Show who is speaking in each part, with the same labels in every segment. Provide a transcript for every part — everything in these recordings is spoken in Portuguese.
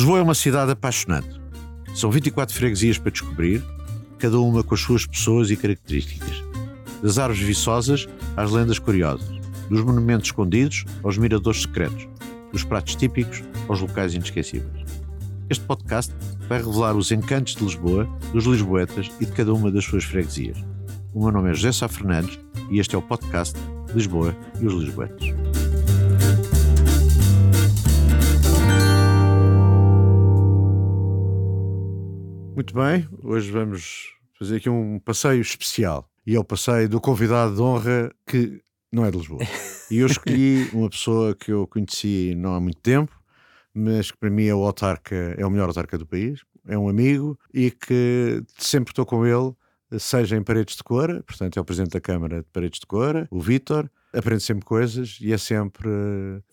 Speaker 1: Lisboa é uma cidade apaixonante. São 24 freguesias para descobrir, cada uma com as suas pessoas e características. Das árvores viçosas às lendas curiosas, dos monumentos escondidos aos miradores secretos, dos pratos típicos aos locais inesquecíveis. Este podcast vai revelar os encantos de Lisboa, dos lisboetas e de cada uma das suas freguesias. O meu nome é José Sá Fernandes e este é o podcast Lisboa e os Lisboetas. Muito bem, hoje vamos fazer aqui um passeio especial. E é o passeio do convidado de honra que não é de Lisboa. E eu escolhi uma pessoa que eu conheci não há muito tempo, mas que para mim é o autarca, é o melhor autarca do país, é um amigo e que sempre estou com ele, seja em Paredes de Cora, portanto é o Presidente da Câmara de Paredes de Cora, o Vítor, aprende sempre coisas e é sempre...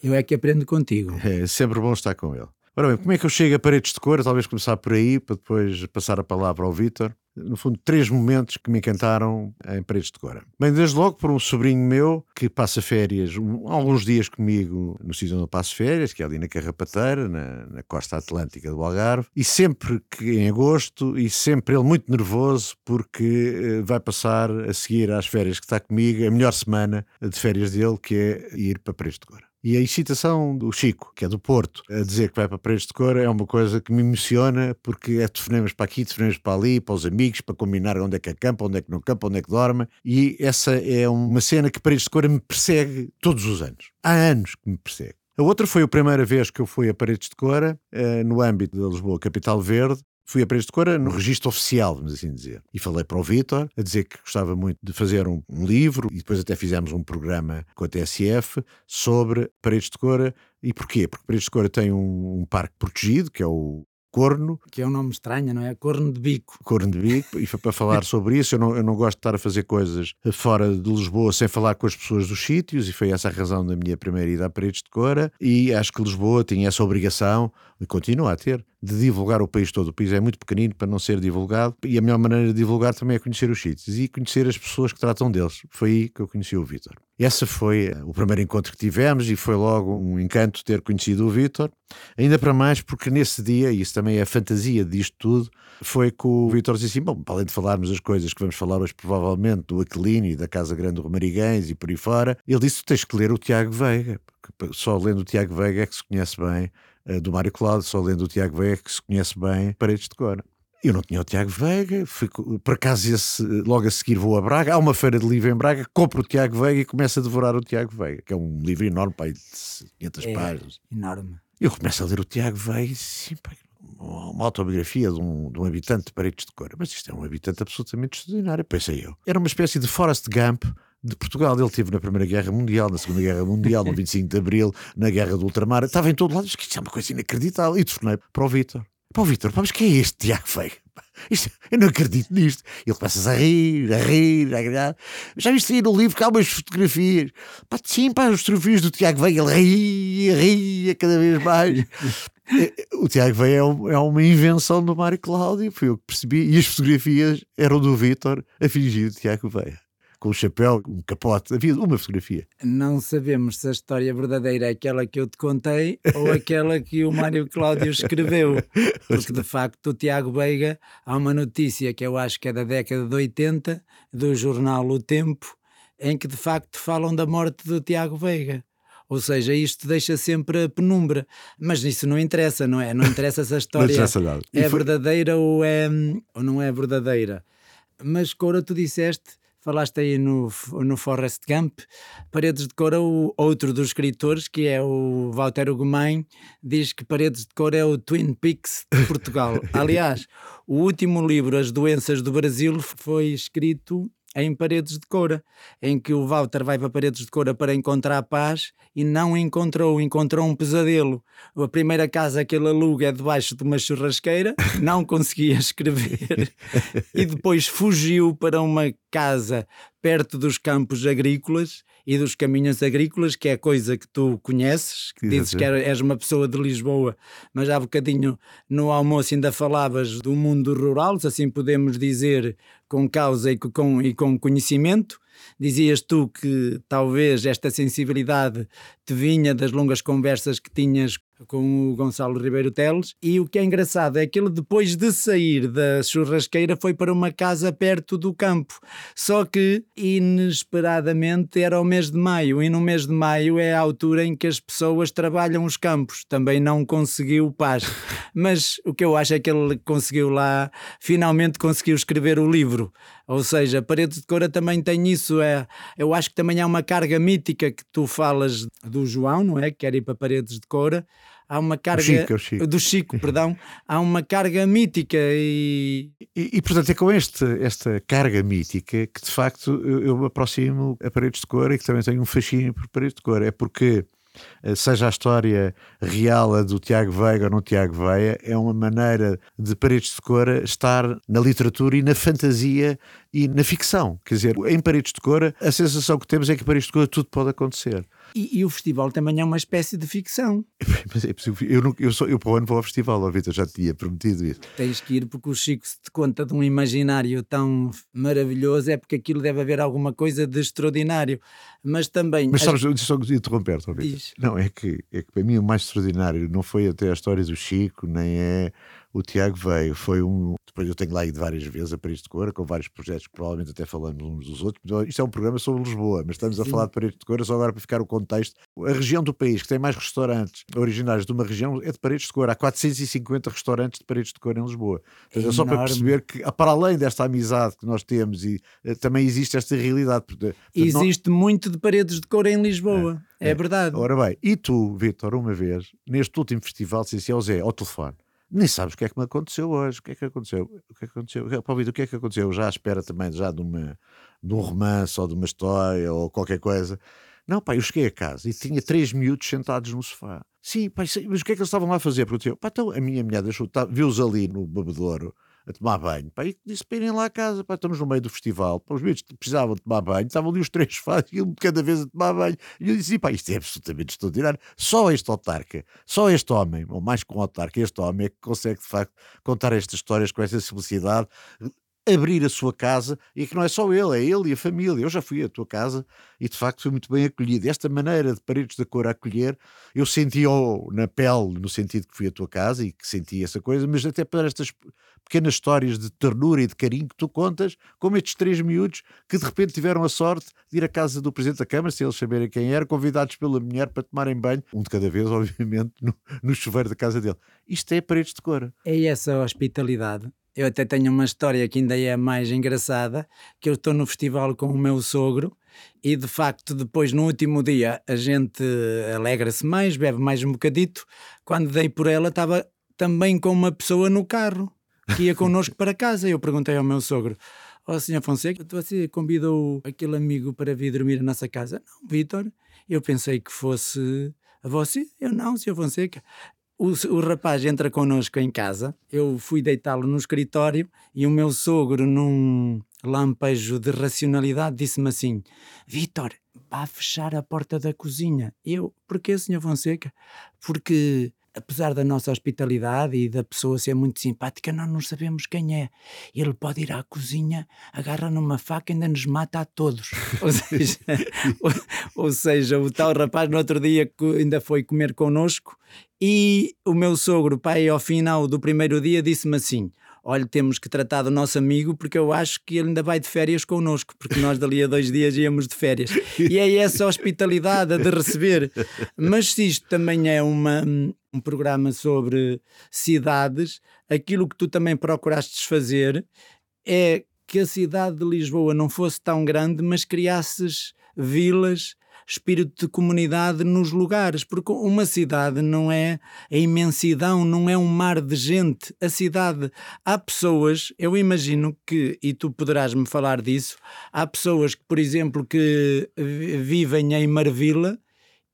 Speaker 2: Eu é que aprendo contigo.
Speaker 1: É sempre bom estar com ele. Ora bem, como é que eu chego a Paredes de Cora? Talvez começar por aí, para depois passar a palavra ao Vítor no fundo, três momentos que me encantaram em Paredes de Cora. Bem, desde logo por um sobrinho meu que passa férias, alguns dias comigo no sítio onde eu passo férias, que é ali na Carrapateira, na, na costa atlântica do Algarve, e sempre que em agosto, e sempre ele muito nervoso, porque uh, vai passar a seguir às férias que está comigo, a melhor semana de férias dele, que é ir para Paredes de Cora. E a excitação do Chico, que é do Porto, a dizer que vai para Paredes de Cor é uma coisa que me emociona porque é telefonemos para aqui, telefonemos para ali, para os amigos, para combinar onde é que acampa, onde é que não campa, onde é que dorme. E essa é uma cena que Paredes de Cor me persegue todos os anos. Há anos que me persegue. A outra foi a primeira vez que eu fui a Paredes de Cora, eh, no âmbito da Lisboa Capital Verde, fui a Paredes de Cora no registro oficial, vamos assim dizer. E falei para o Vítor, a dizer que gostava muito de fazer um, um, livro, e depois até fizemos um programa com a TSF sobre Paredes de Cora. E porquê? Porque Paredes de Cora tem um, um parque protegido, que é o Corno.
Speaker 2: Que é um nome estranho, não é? Corno de Bico.
Speaker 1: Corno de Bico, e foi para falar sobre isso. Eu não, eu não gosto de estar a fazer coisas fora de Lisboa sem falar com as pessoas dos sítios, e foi essa a razão da minha primeira ida a Paredes de Cora. E acho que Lisboa tinha essa obrigação, e continua a ter, de divulgar o país todo. O país é muito pequenino para não ser divulgado, e a melhor maneira de divulgar também é conhecer os sítios e conhecer as pessoas que tratam deles. Foi aí que eu conheci o Vítor. Essa foi o primeiro encontro que tivemos, e foi logo um encanto ter conhecido o Vítor. Ainda para mais porque nesse dia, e isso também é a fantasia disto tudo, foi que o Vítor disse assim: bom, além de falarmos as coisas que vamos falar hoje, provavelmente, do Aquilini, da Casa Grande do Ramariguens e por aí fora, ele disse: tens que ler o Tiago Veiga, porque só lendo o Tiago Veiga é que se conhece bem do Mário Cláudio, só lendo o Tiago Veiga que se conhece bem Paredes de Cora. Eu não tinha o Tiago Veiga, fui, por acaso esse, logo a seguir vou a Braga, há uma feira de livro em Braga, compro o Tiago Veiga e começo a devorar o Tiago Veiga, que é um livro enorme, pai, de 500 é, páginas.
Speaker 2: Enorme.
Speaker 1: Eu começo a ler o Tiago Veiga e sim, uma autobiografia de um, de um habitante de Paredes de Cora, mas isto é um habitante absolutamente extraordinário, pensei eu. Era uma espécie de Forrest Gump de Portugal. Ele teve na Primeira Guerra Mundial, na Segunda Guerra Mundial, no 25 de Abril, na Guerra do Ultramar, estava em todo lado, isto é uma coisa inacreditável. E tornei para o Vítor. Para o Vítor, mas quem é este Tiago Feio? Isto, eu não acredito nisto. Ele começa a rir, a rir, a gritar. Já viste aí no livro que há umas fotografias? Pá, sim, pá, as fotografias do Tiago Veia, ele ria, ria cada vez mais. o Tiago Veia é, é, uma invenção do Mário Cláudio, foi eu que percebi. E as fotografias eram do Vítor a fingir o Tiago Veia com o chapéu, um capote. Havia uma fotografia.
Speaker 2: Não sabemos se a história verdadeira é aquela que eu te contei ou aquela que o Mário Cláudio escreveu. Porque de facto o Tiago Veiga, há uma notícia que eu acho que é da década de 80, do jornal O Tempo, em que de facto falam da morte do Tiago Veiga. Ou seja, isto deixa sempre a penumbra. Mas isso não interessa, não é? Não interessa se a história é verdadeira ou, é, ou não é verdadeira. Mas, Cora, tu disseste falaste aí no, no Forrest Gump, Paredes de Cora, o outro dos escritores, que é o Walter Ugumem, diz que Paredes de Cora é o Twin Peaks de Portugal. Aliás, o último livro, As Doenças do Brasil, foi escrito em Paredes de Cora, em que o Walter vai para Paredes de Cora para encontrar paz e não encontrou, encontrou um pesadelo. A primeira casa que ele aluga é debaixo de uma churrasqueira, não conseguia escrever e depois fugiu para uma casa perto dos campos agrícolas e dos caminhos agrícolas, que é coisa que tu conheces, que dizes que és uma pessoa de Lisboa, mas há bocadinho no almoço ainda falavas do mundo rural, se assim podemos dizer, com causa e com, e com conhecimento. Dizias tu que talvez esta sensibilidade te vinha das longas conversas que tinhas com o Gonçalo Ribeiro Teles. E o que é engraçado é que ele, depois de sair da churrasqueira, foi para uma casa perto do campo. Só que, inesperadamente, era o mês de maio. E no mês de maio é a altura em que as pessoas trabalham os campos. Também não conseguiu paz. Mas o que eu acho é que ele conseguiu lá, finalmente conseguiu escrever o livro. Ou seja, Paredes de Cora também tem isso. É, eu acho que também há uma carga mítica que tu falas do João, não é? Que quer ir para Paredes de Cora. Há uma carga.
Speaker 1: Chico, é Chico.
Speaker 2: Do Chico, perdão. Há uma carga mítica e.
Speaker 1: E, e portanto, é com este, esta carga mítica que de facto eu, eu me aproximo a Paredes de Cora e que também tenho um fascínio por Paredes de Cora. É porque seja a história real a do Tiago Veiga ou não Tiago Veia, é uma maneira de Paredes de Cora estar na literatura e na fantasia e na ficção. Quer dizer, em Paredes de Cora, a sensação que temos é que em Paredes de Cora tudo pode acontecer.
Speaker 2: E, e, o festival também é uma espécie de ficção.
Speaker 1: Mas é possível. Eu, não, eu, sou, eu para o ano vou ao festival, ó Vitor, já te tinha prometido isso.
Speaker 2: Tens que ir porque o Chico, se te conta de um imaginário tão maravilhoso, é porque aquilo deve haver alguma coisa de extraordinário. Mas também.
Speaker 1: Mas sabes, as... só interromper-te, Vitor. Não, é que, é que para mim o mais extraordinário não foi até a história do Chico, nem é o Tiago veio, foi um. Depois eu tenho lá ido várias vezes a Paris de Cora, com vários projetos que provavelmente até falamos uns dos outros. Isto é um programa sobre Lisboa, mas estamos a Sim. falar de Paris de Cora só agora para ficar o contexto. A região do país que tem mais restaurantes originários de uma região é de Paredes de Cora. Há 450 restaurantes de Paredes de Cora em Lisboa. É, é só para perceber que, para além desta amizade que nós temos, e uh, também existe esta realidade. Porque,
Speaker 2: existe não... muito de Paredes de Cora em Lisboa. É, é, é verdade.
Speaker 1: Ora bem, e tu, Vitor, uma vez, neste último festival, disse ao Zé, ao telefone, nem sabes o que é que me aconteceu hoje. O que é que aconteceu? O que é que aconteceu? Pá, o que é que aconteceu? Já à espera também já de, uma, de um romance ou de uma história ou qualquer coisa. Não, pá, eu cheguei a casa e tinha três miúdos sentados no sofá. Sim, pá, mas o que é que eles estavam lá a fazer? Eu, pá, então a minha mulher deixou, tá, viu-os ali no bebedouro a tomar banho. Pá, e disse para irem lá a casa, pá, estamos no meio do festival, pá, os miúdos precisavam tomar banho, estavam ali os três e um de cada vez a tomar banho. E eu disse, pá, isto é absolutamente extraordinário. Só este autarca, só este homem, ou mais que um autarca, este homem é que consegue de facto contar estas histórias com essa simplicidade, abrir a sua casa e que não é só ele, é ele e a família. Eu já fui à tua casa e de facto fui muito bem acolhido. Esta maneira de paredes da cor a acolher, eu senti-o na pele, no sentido que fui à tua casa e que senti essa coisa, mas até para estas pequenas histórias de ternura e de carinho que tu contas, como estes três miúdos que de repente tiveram a sorte de ir à casa do Presidente da Câmara, sem eles saberem quem era, convidados pela mulher para tomarem banho, um de cada vez, obviamente, no, no chuveiro da casa dele. Isto é paredes de cor.
Speaker 2: É essa hospitalidade eu até tenho uma história que ainda é mais engraçada, que eu estou no festival com o meu sogro e de facto depois no último dia a gente alegra-se mais, bebe mais um bocadito. Quando dei por ela estava também com uma pessoa no carro que ia connosco para casa. Eu perguntei ao meu sogro, ó oh, senhor Fonseca, você convidou aquele amigo para vir dormir na nossa casa? Não, Vitor, eu pensei que fosse a você. Eu não, senhor Fonseca o, o rapaz entra connosco em casa, eu fui deitá-lo no escritório e o meu sogro, num lampejo de racionalidade, disse-me assim: Vitor, vá fechar a porta da cozinha. Eu, porquê, senhor Fonseca? Porque apesar da nossa hospitalidade e da pessoa ser muito simpática, nós não sabemos quem é. Ele pode ir à cozinha, agarra numa faca e ainda nos mata a todos. ou, seja, ou, ou, seja, o tal rapaz no outro dia ainda foi comer connosco e o meu sogro, pai, ao final do primeiro dia, disse-me assim: olha, temos que tratar do nosso amigo porque eu acho que ele ainda vai de férias connosco, porque nós dali a dois dias íamos de férias. E é essa hospitalidade de receber. Mas se isto também é uma, um programa sobre cidades, aquilo que tu também procuraste fazer é que a cidade de Lisboa não fosse tão grande, mas criasses vilas espírito de comunidade nos lugares, porque uma cidade não é a imensidão, não é um mar de gente. A cidade, há pessoas, eu imagino que, e tu poderás me falar disso, há pessoas que, por exemplo, que vivem em Marvila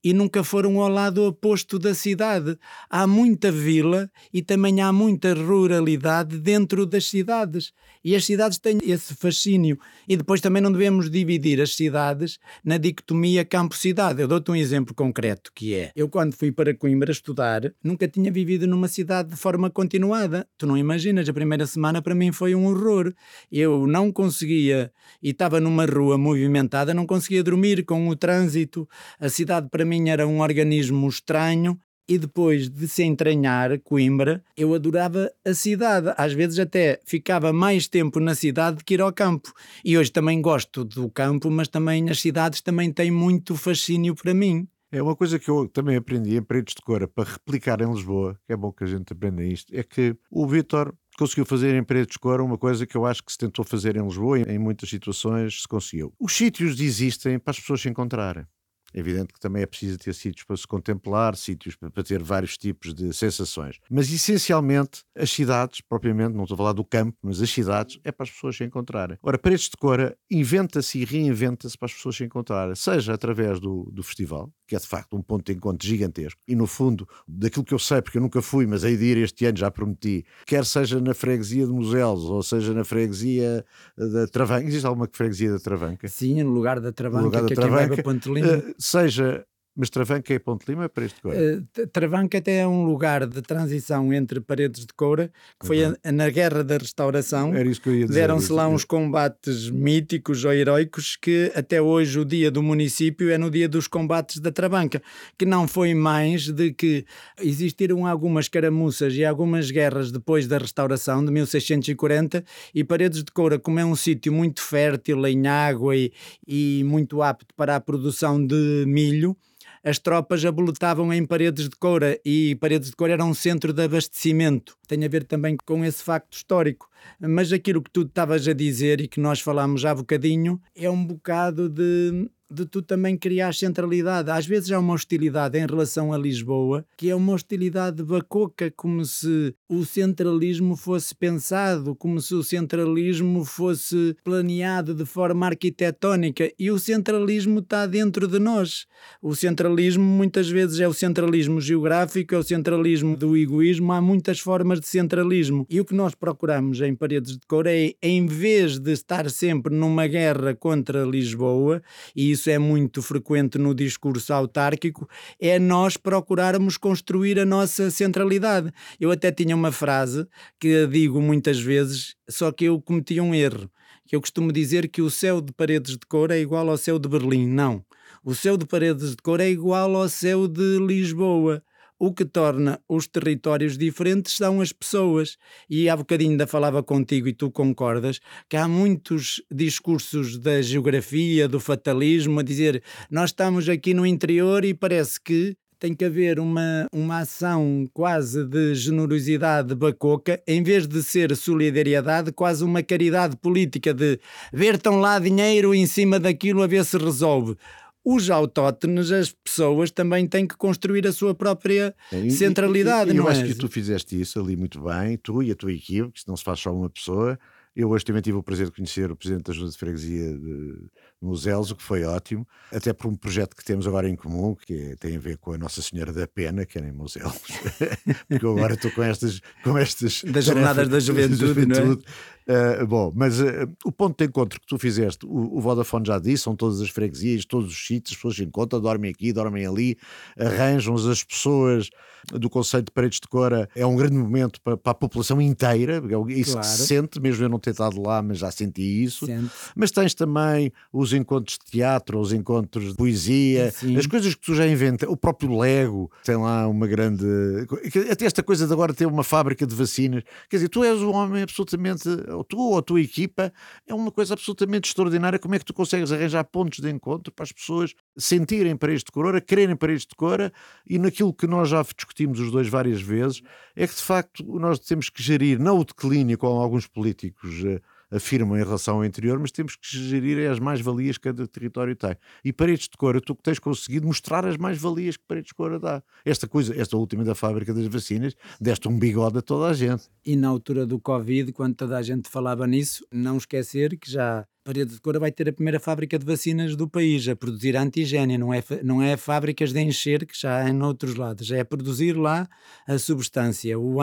Speaker 2: e nunca foram ao lado oposto da cidade. Há muita vila e também há muita ruralidade dentro das cidades. E as cidades têm esse fascínio. E depois também não devemos dividir as cidades na dicotomia campo-cidade. Eu dou-te um exemplo concreto que é: eu, quando fui para Coimbra estudar, nunca tinha vivido numa cidade de forma continuada. Tu não imaginas, a primeira semana para mim foi um horror. Eu não conseguia, e estava numa rua movimentada, não conseguia dormir com o trânsito. A cidade para mim era um organismo estranho e depois de se entranhar Coimbra, eu adorava a cidade. Às vezes até ficava mais tempo na cidade que ir ao campo. E hoje também gosto do campo, mas também as cidades também têm muito fascínio para mim.
Speaker 1: É uma coisa que eu também aprendi em Paredes de Cora para replicar em Lisboa, que é bom que a gente aprenda isto, é que o Vitor conseguiu fazer em Paredes de Cora uma coisa que eu acho que se tentou fazer em Lisboa, em muitas situações se conseguiu. Os sítios existem para as pessoas se encontrarem. É evidente que também é preciso ter sítios para se contemplar, sítios para ter vários tipos de sensações. Mas essencialmente, as cidades, propriamente, não estou a falar do campo, mas as cidades, é para as pessoas se encontrarem. Ora, Paredes de Cora inventa-se e reinventa-se para as pessoas se encontrarem, seja através do, do festival, que é de facto um ponto de encontro gigantesco, e no fundo, daquilo que eu sei, porque eu nunca fui, mas hei de ir este ano, já prometi, quer seja na freguesia de Muselos, ou seja na freguesia da Travanca, existe alguma freguesia da Travanca?
Speaker 2: Sim, no lugar da Travanca, no lugar da
Speaker 1: que
Speaker 2: Travanca, é
Speaker 1: uh, seja mas Travanca é Ponte Lima para este Coura?
Speaker 2: Uh, Travanca até é um lugar de transição entre paredes de Coura, que foi uhum. a, na Guerra da Restauração.
Speaker 1: Era isso que eu ia dizer.
Speaker 2: Deram-se lá uns combates míticos ou heroicos que até hoje o dia do município é no dia dos combates da Travanca, que não foi mais de que existiram algumas caramuças e algumas guerras depois da restauração de 1640 e Paredes de Coura, como é um sítio muito fértil em água e, e muito apto para a produção de milho, as tropas aboletavam em paredes de coura e paredes de coura era um centro de abastecimento. Tem a ver também com esse facto histórico. Mas aquilo que tu estavas a dizer e que nós falámos há bocadinho é um bocado de de tu também criar centralidade. Às vezes há uma hostilidade em relação a Lisboa, que é uma hostilidade bacoca, como se o centralismo fosse pensado, como se o centralismo fosse planeado de forma arquitetónica. E o centralismo está dentro de nós. O centralismo muitas vezes é o centralismo geográfico, é o centralismo do egoísmo. Há muitas formas de centralismo. E o que nós procuramos em Paredes de Cor é, em vez de estar sempre numa guerra contra Lisboa, e isso é muito frequente no discurso autárquico, é nós procurarmos construir a nossa centralidade. Eu até tinha uma frase que digo muitas vezes, só que eu cometi um erro. Que eu costumo dizer que o céu de paredes de cor é igual ao céu de Berlim. Não. O céu de paredes de cor é igual ao céu de Lisboa. O que torna os territórios diferentes são as pessoas. E há bocadinho ainda falava contigo, e tu concordas, que há muitos discursos da geografia, do fatalismo, a dizer nós estamos aqui no interior e parece que tem que haver uma, uma ação quase de generosidade bacoca, em vez de ser solidariedade, quase uma caridade política de vertam lá dinheiro em cima daquilo a ver se resolve os autóctones, as pessoas também têm que construir a sua própria é, centralidade. E,
Speaker 1: e, e eu
Speaker 2: é?
Speaker 1: acho que tu fizeste isso ali muito bem, tu e a tua equipe, que não se faz só uma pessoa. Eu hoje também tive o prazer de conhecer o presidente da Junta de Freguesia de Muselos, o que foi ótimo, até por um projeto que temos agora em comum, que é, tem a ver com a Nossa Senhora da Pena, que era em Muselos, porque eu agora estou com estas. Com estas
Speaker 2: das jornadas da juventude, da juventude.
Speaker 1: Não é? Uh, bom, mas uh, o ponto de encontro que tu fizeste, o, o, Vodafone já disse, são todas as freguesias, todos os sítios, as pessoas se encontram, dormem aqui, dormem ali, arranjam-se as pessoas do Conselho de Paredes de Cora, é um grande momento para, para a população inteira, é isso claro. que se sente, mesmo eu não ter estado lá, mas já senti isso. Sente. Mas tens também os encontros de teatro, os encontros de poesia, Sim. as coisas que tu já inventas, o próprio Lego tem lá uma grande. Até esta coisa de agora ter uma fábrica de vacinas. Quer dizer, tu és um homem absolutamente. Ou tu ou a tua equipa é uma coisa absolutamente extraordinária. Como é que tu consegues arranjar pontos de encontro para as pessoas sentirem para este cor, quererem para este cor e naquilo que nós já discutimos os dois várias vezes, é que de facto nós temos que gerir, não o declínio como alguns políticos eh, afirmam em relação ao interior, mas temos que gerir as mais-valias que cada território tem. E Paredes de Cora, tu que tens conseguido mostrar as mais-valias que Paredes de Cora dá. Esta coisa, esta última da fábrica das vacinas, deste um bigode a toda a gente.
Speaker 2: E na altura do Covid, quando toda a gente falava nisso, não esquecer que já Paredes de Cora vai ter a primeira fábrica de vacinas do país a produzir antigênio, não é, não é fábricas de encher que já em outros lados, é produzir lá a substância, o,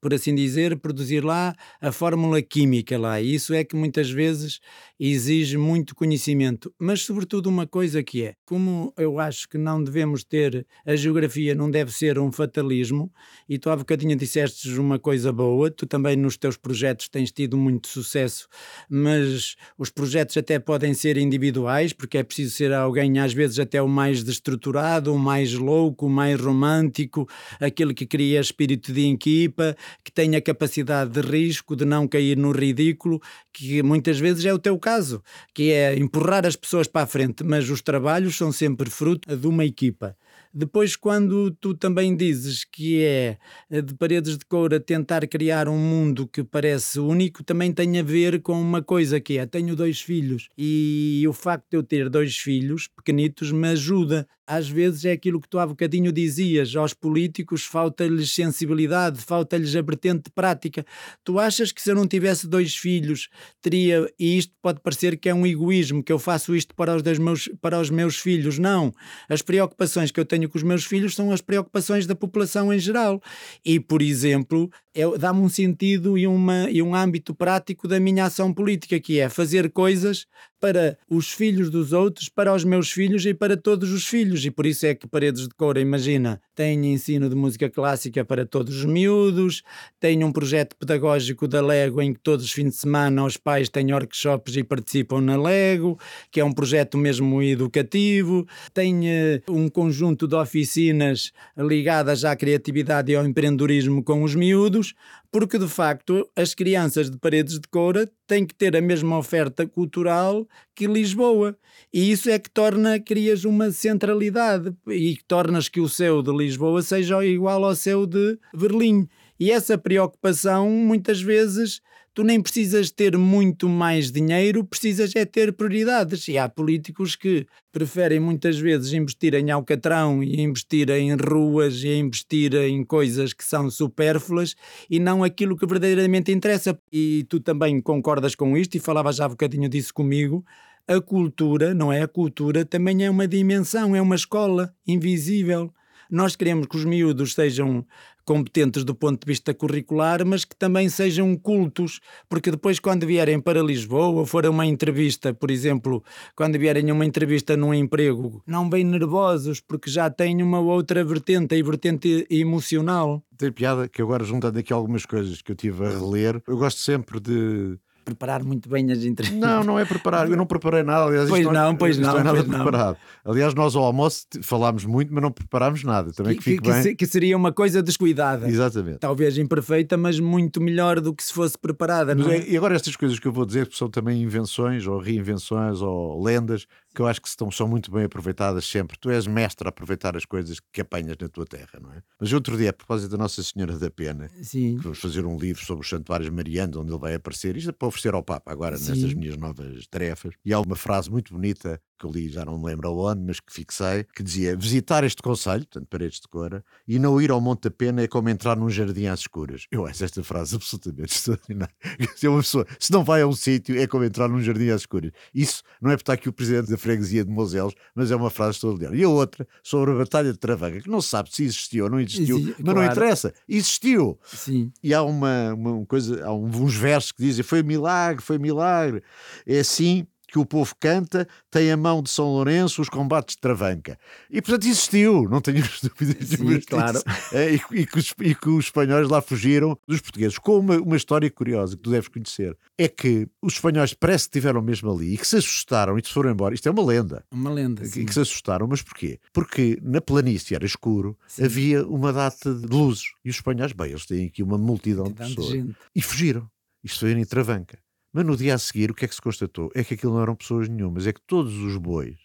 Speaker 2: por assim dizer, produzir lá a fórmula química lá. E isso é que muitas vezes exige muito conhecimento, mas sobretudo uma coisa que é, como eu acho que não devemos ter, a geografia não deve ser um fatalismo, e tu há bocadinho disseste uma coisa boa, tu também nos teus projetos tens tido muito sucesso, mas os projetos até podem ser individuais, porque é preciso ser alguém, às vezes, até o mais destruturado, o mais louco, o mais romântico, aquele que cria espírito de equipa, que tenha capacidade de risco, de não cair no ridículo, que muitas vezes é o teu caso, que é empurrar as pessoas para a frente, mas os trabalhos são sempre fruto de uma equipa. Depois, quando tu também dizes que é eh, de paredes de coura tentar criar um mundo que parece único, também tem a ver com uma coisa que é: tenho dois filhos e o facto de eu ter dois filhos pequenitos me ajuda às vezes é aquilo que tu há bocadinho dizias, aos políticos falta-lhes sensibilidade, falta-lhes a vertente prática. Tu achas que se eu não tivesse dois filhos, teria, e isto pode parecer que é um egoísmo, que eu faço isto para os, meus, para os meus filhos. Não. As preocupações que eu tenho com os meus filhos são as preocupações da população em geral. E, por exemplo, é, dá-me um sentido e, uma, e um âmbito prático da minha ação política, que é fazer coisas para os filhos dos outros, para os meus filhos e para todos os filhos. E por isso é que Paredes de Coura, imagina, tem ensino de música clássica para todos os miúdos, tem um projeto pedagógico da Lego em que todos os fins de semana os pais têm workshops e participam na Lego, que é um projeto mesmo educativo, tem uh, um conjunto de oficinas ligadas à criatividade e ao empreendedorismo com os miúdos, porque de facto as crianças de paredes de coura têm que ter a mesma oferta cultural que Lisboa. E isso é que torna, crias uma centralidade e que tornas que o céu de Lisboa seja igual ao céu de Berlim. E essa preocupação, muitas vezes, tu nem precisas ter muito mais dinheiro, precisas é ter prioridades. E há políticos que preferem muitas vezes investir em alcatrão e investir em ruas e investir em coisas que são supérfluas e não aquilo que verdadeiramente interessa. E tu também concordas com isto e falavas já um bocadinho disso comigo. A cultura, não é? A cultura também é uma dimensão, é uma escola invisível. Nós queremos que os miúdos sejam competentes do ponto de vista curricular, mas que também sejam cultos, porque depois, quando vierem para Lisboa for uma entrevista, por exemplo, quando vierem a uma entrevista num emprego, não vêm nervosos, porque já têm uma outra vertente, a vertente emocional.
Speaker 1: Tem piada que agora, juntando aqui algumas coisas que eu tive a reler, eu gosto sempre de
Speaker 2: preparar muito bem as entrevistas.
Speaker 1: Não, não é preparar, eu não preparei nada. Aliás,
Speaker 2: pois não, pois
Speaker 1: não.
Speaker 2: não
Speaker 1: é nada
Speaker 2: pois
Speaker 1: preparado. Não. Aliás, nós ao almoço falámos muito, mas não preparámos nada. Também que, que
Speaker 2: que,
Speaker 1: bem.
Speaker 2: que seria uma coisa descuidada.
Speaker 1: Exatamente.
Speaker 2: Talvez imperfeita, mas muito melhor do que se fosse preparada. Não é?
Speaker 1: E agora estas coisas que eu vou dizer são também invenções ou reinvenções ou lendas que eu acho que estão, são muito bem aproveitadas sempre. Tu és mestre a aproveitar as coisas que apanhas na tua terra, não é? Mas outro dia, a propósito da Nossa Senhora da Pena,
Speaker 2: Sim.
Speaker 1: vamos fazer um livro sobre os santuários marianos, onde ele vai aparecer, isto é para oferecer ao Papa agora,
Speaker 2: Sim.
Speaker 1: nestas minhas novas tarefas. E há uma frase muito bonita que eu li, já não me lembro aonde, mas que fixei, que dizia: visitar este conselho, portanto, paredes de cora, e não ir ao Monte da Pena é como entrar num jardim às escuras. Eu acho esta frase absolutamente extraordinária. Se uma pessoa, se não vai a um sítio, é como entrar num jardim às escuras. Isso não é porque está aqui o presidente da freguesia de Moselos, mas é uma frase extraordinária. E a outra, sobre a Batalha de Travanca, que não se sabe se existiu ou não existiu,
Speaker 2: Exi-
Speaker 1: mas
Speaker 2: claro.
Speaker 1: não interessa, existiu.
Speaker 2: Sim.
Speaker 1: E há uma, uma coisa, há uns versos que dizem: foi milagre, foi milagre. É assim que o povo canta, tem a mão de São Lourenço os combates de Travanca. E portanto existiu, não tenho dúvidas
Speaker 2: Sim, claro.
Speaker 1: É, e, e que os, e que os espanhóis lá fugiram dos portugueses. Com uma, uma história curiosa que tu deves conhecer: é que os espanhóis parece que estiveram mesmo ali e que se assustaram e se foram embora. Isto é uma lenda.
Speaker 2: Uma lenda.
Speaker 1: E que se assustaram, mas porquê? Porque na planície era escuro,
Speaker 2: Sim.
Speaker 1: havia uma data de luzes. E os espanhóis, bem, eles têm aqui uma multidão de
Speaker 2: Tanta
Speaker 1: pessoas.
Speaker 2: gente.
Speaker 1: E fugiram. Isto foi em Travanca. Mas no dia a seguir, o que é que se constatou? É que aquilo não eram pessoas nenhumas, é que todos os bois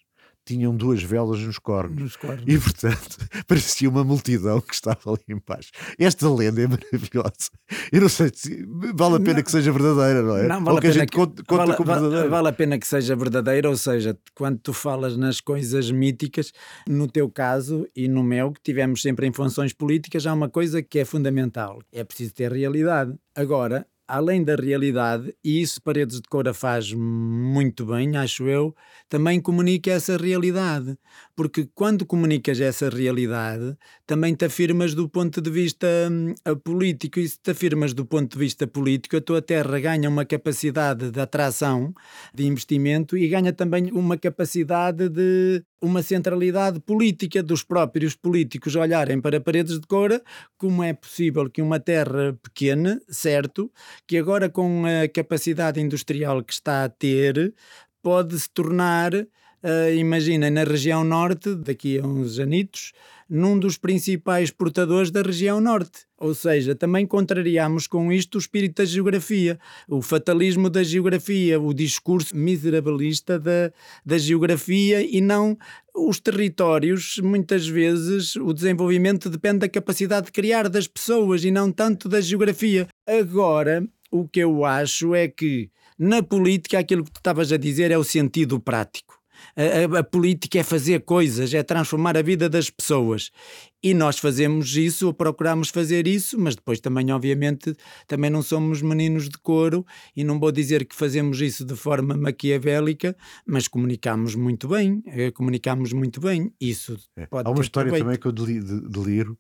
Speaker 1: tinham duas velas nos cornos.
Speaker 2: Nos cornos.
Speaker 1: E, portanto, parecia uma multidão que estava ali embaixo. Esta lenda é maravilhosa. Eu não sei se vale a pena
Speaker 2: Não.
Speaker 1: que seja verdadeira, não é?
Speaker 2: Não,
Speaker 1: Ou
Speaker 2: vale a
Speaker 1: que a
Speaker 2: pena
Speaker 1: gente
Speaker 2: que-
Speaker 1: conta, conta
Speaker 2: vale,
Speaker 1: como verdadeira.
Speaker 2: vale a pena que seja verdadeira, ou seja, quando tu falas nas coisas míticas, no teu caso e no meu, que tivemos sempre em funções políticas, há uma coisa que é fundamental: é preciso ter realidade. Agora, além da realidade, e isso Paredes de Coura faz muito bem, acho eu, também comunica essa realidade. Porque quando comunicas essa realidade, também te afirmas do ponto de vista hum, político, e se te afirmas do ponto de vista político, a tua terra ganha uma capacidade de atração, de investimento e ganha também uma capacidade de uma centralidade política dos próprios políticos olharem para paredes de cora, como é possível que uma terra pequena, certo, que agora com a capacidade industrial que está a ter, pode se tornar, uh, imagina, na região norte, daqui a uns anitos, num dos principais portadores da região norte. Ou seja, também contrariamos com isto o espírito da geografia, o fatalismo da geografia, o discurso miserabilista da, da geografia e não os territórios, muitas vezes, o desenvolvimento depende da capacidade de criar das pessoas e não tanto da geografia. Agora, o que eu acho é que na política aquilo que tu estavas a dizer é o sentido prático. A, a, a, política é fazer coisas, é transformar a vida das pessoas. E nós fazemos isso, ou procuramos fazer isso, mas depois também, obviamente, também não somos meninos de couro e não vou dizer que fazemos isso de forma maquiavélica, mas comunicamos muito bem, eh, comunicamos muito bem. Isso
Speaker 1: é. Há uma história também que eu deliro,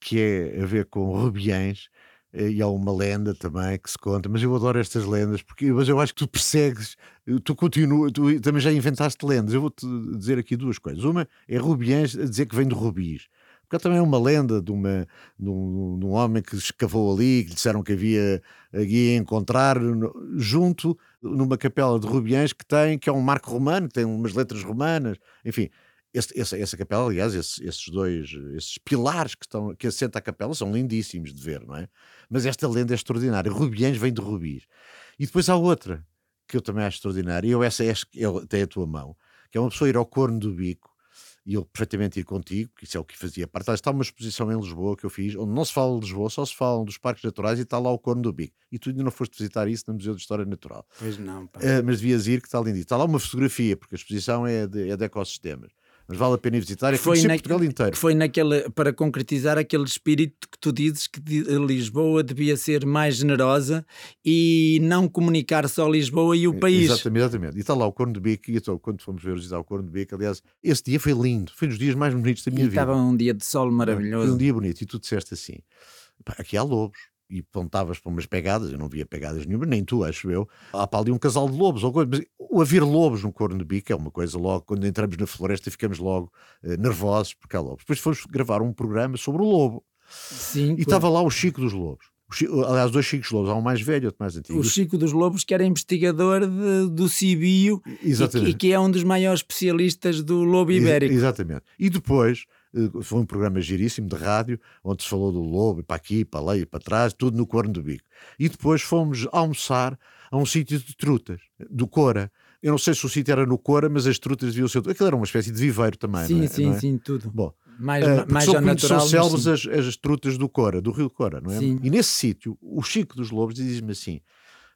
Speaker 1: que é a ver com Rubiães, e há uma lenda também que se conta, mas eu adoro estas lendas, porque mas eu acho que tu persegues, eh, tu continuas, tu também já inventaste lendas. Eu vou-te dizer aqui duas coisas. Uma é Rubiães a dizer que vem de rubis. Porque também uma lenda de, uma, de, um, de um homem que escavou ali, que disseram que havia ia encontrar junto numa capela de Rubiães que tem, que é um marco romano, que tem umas letras romanas, enfim. Esse, essa, essa capela, aliás, esses, esses, dois, esses pilares que, estão, que assenta a capela são lindíssimos de ver, não é? Mas esta lenda é extraordinária. Rubiães vem de rubis. E depois há outra, que eu também acho extraordinária, e eu essa é, é, tem a tua mão, que é uma pessoa ir ao corno do bico, e eu perfeitamente ir contigo, que isso é o que fazia parte. Está uma exposição em Lisboa que eu fiz, onde não se fala de Lisboa, só se falam dos parques naturais e está lá o corno do bico. E tu ainda não foste visitar isso no Museu de História Natural.
Speaker 2: Pois não,
Speaker 1: pá. Uh, mas devias ir, que está lindo. Está lá uma fotografia, porque a exposição é de, é de ecossistemas mas vale a pena ir visitar. É foi na, Portugal inteiro.
Speaker 2: Foi naquele, para concretizar aquele espírito que tu dizes que Lisboa devia ser mais generosa e não comunicar só Lisboa e o país.
Speaker 1: Exatamente, exatamente. E está lá o Corno de Bico, e então, quando fomos ver visitar o Corno de Bico, aliás, esse dia foi lindo, foi um dos dias mais bonitos da minha
Speaker 2: e
Speaker 1: vida.
Speaker 2: Estava um dia de sol maravilhoso.
Speaker 1: Foi um dia bonito, e tu disseste assim: aqui há lobos e apontavas para umas pegadas, eu não via pegadas nenhuma, nem tu, acho eu. Há para ali um casal de lobos, ou coisa, mas o haver lobos no corno de bico é uma coisa logo, quando entramos na floresta ficamos logo uh, nervosos porque há lobos. Depois fomos gravar um programa sobre o lobo.
Speaker 2: Sim,
Speaker 1: e estava lá o Chico dos Lobos. Chico, aliás, dois Chicos Lobos, há um mais velho e outro mais antigo.
Speaker 2: O Chico dos Lobos, que era investigador de, do Cibio e, e, que é um dos maiores especialistas do lobo ibérico.
Speaker 1: Exatamente. E depois eh, foi um programa giríssimo de rádio, onde se falou do lobo, para aqui, para lá e para trás, tudo no corno do bico. E depois fomos almoçar a um sítio de trutas, do Cora. Eu não sei se o sítio era no Cora, mas as trutas deviam ser. Aquilo era uma espécie de viveiro também.
Speaker 2: Sim,
Speaker 1: é?
Speaker 2: sim, é? sim, tudo.
Speaker 1: Bom,
Speaker 2: mais, uh, mais ao natural.
Speaker 1: São célebres as, as trutas do Cora, do Rio Cora, não é? Sim. E nesse sítio, o Chico dos Lobos diz-me assim: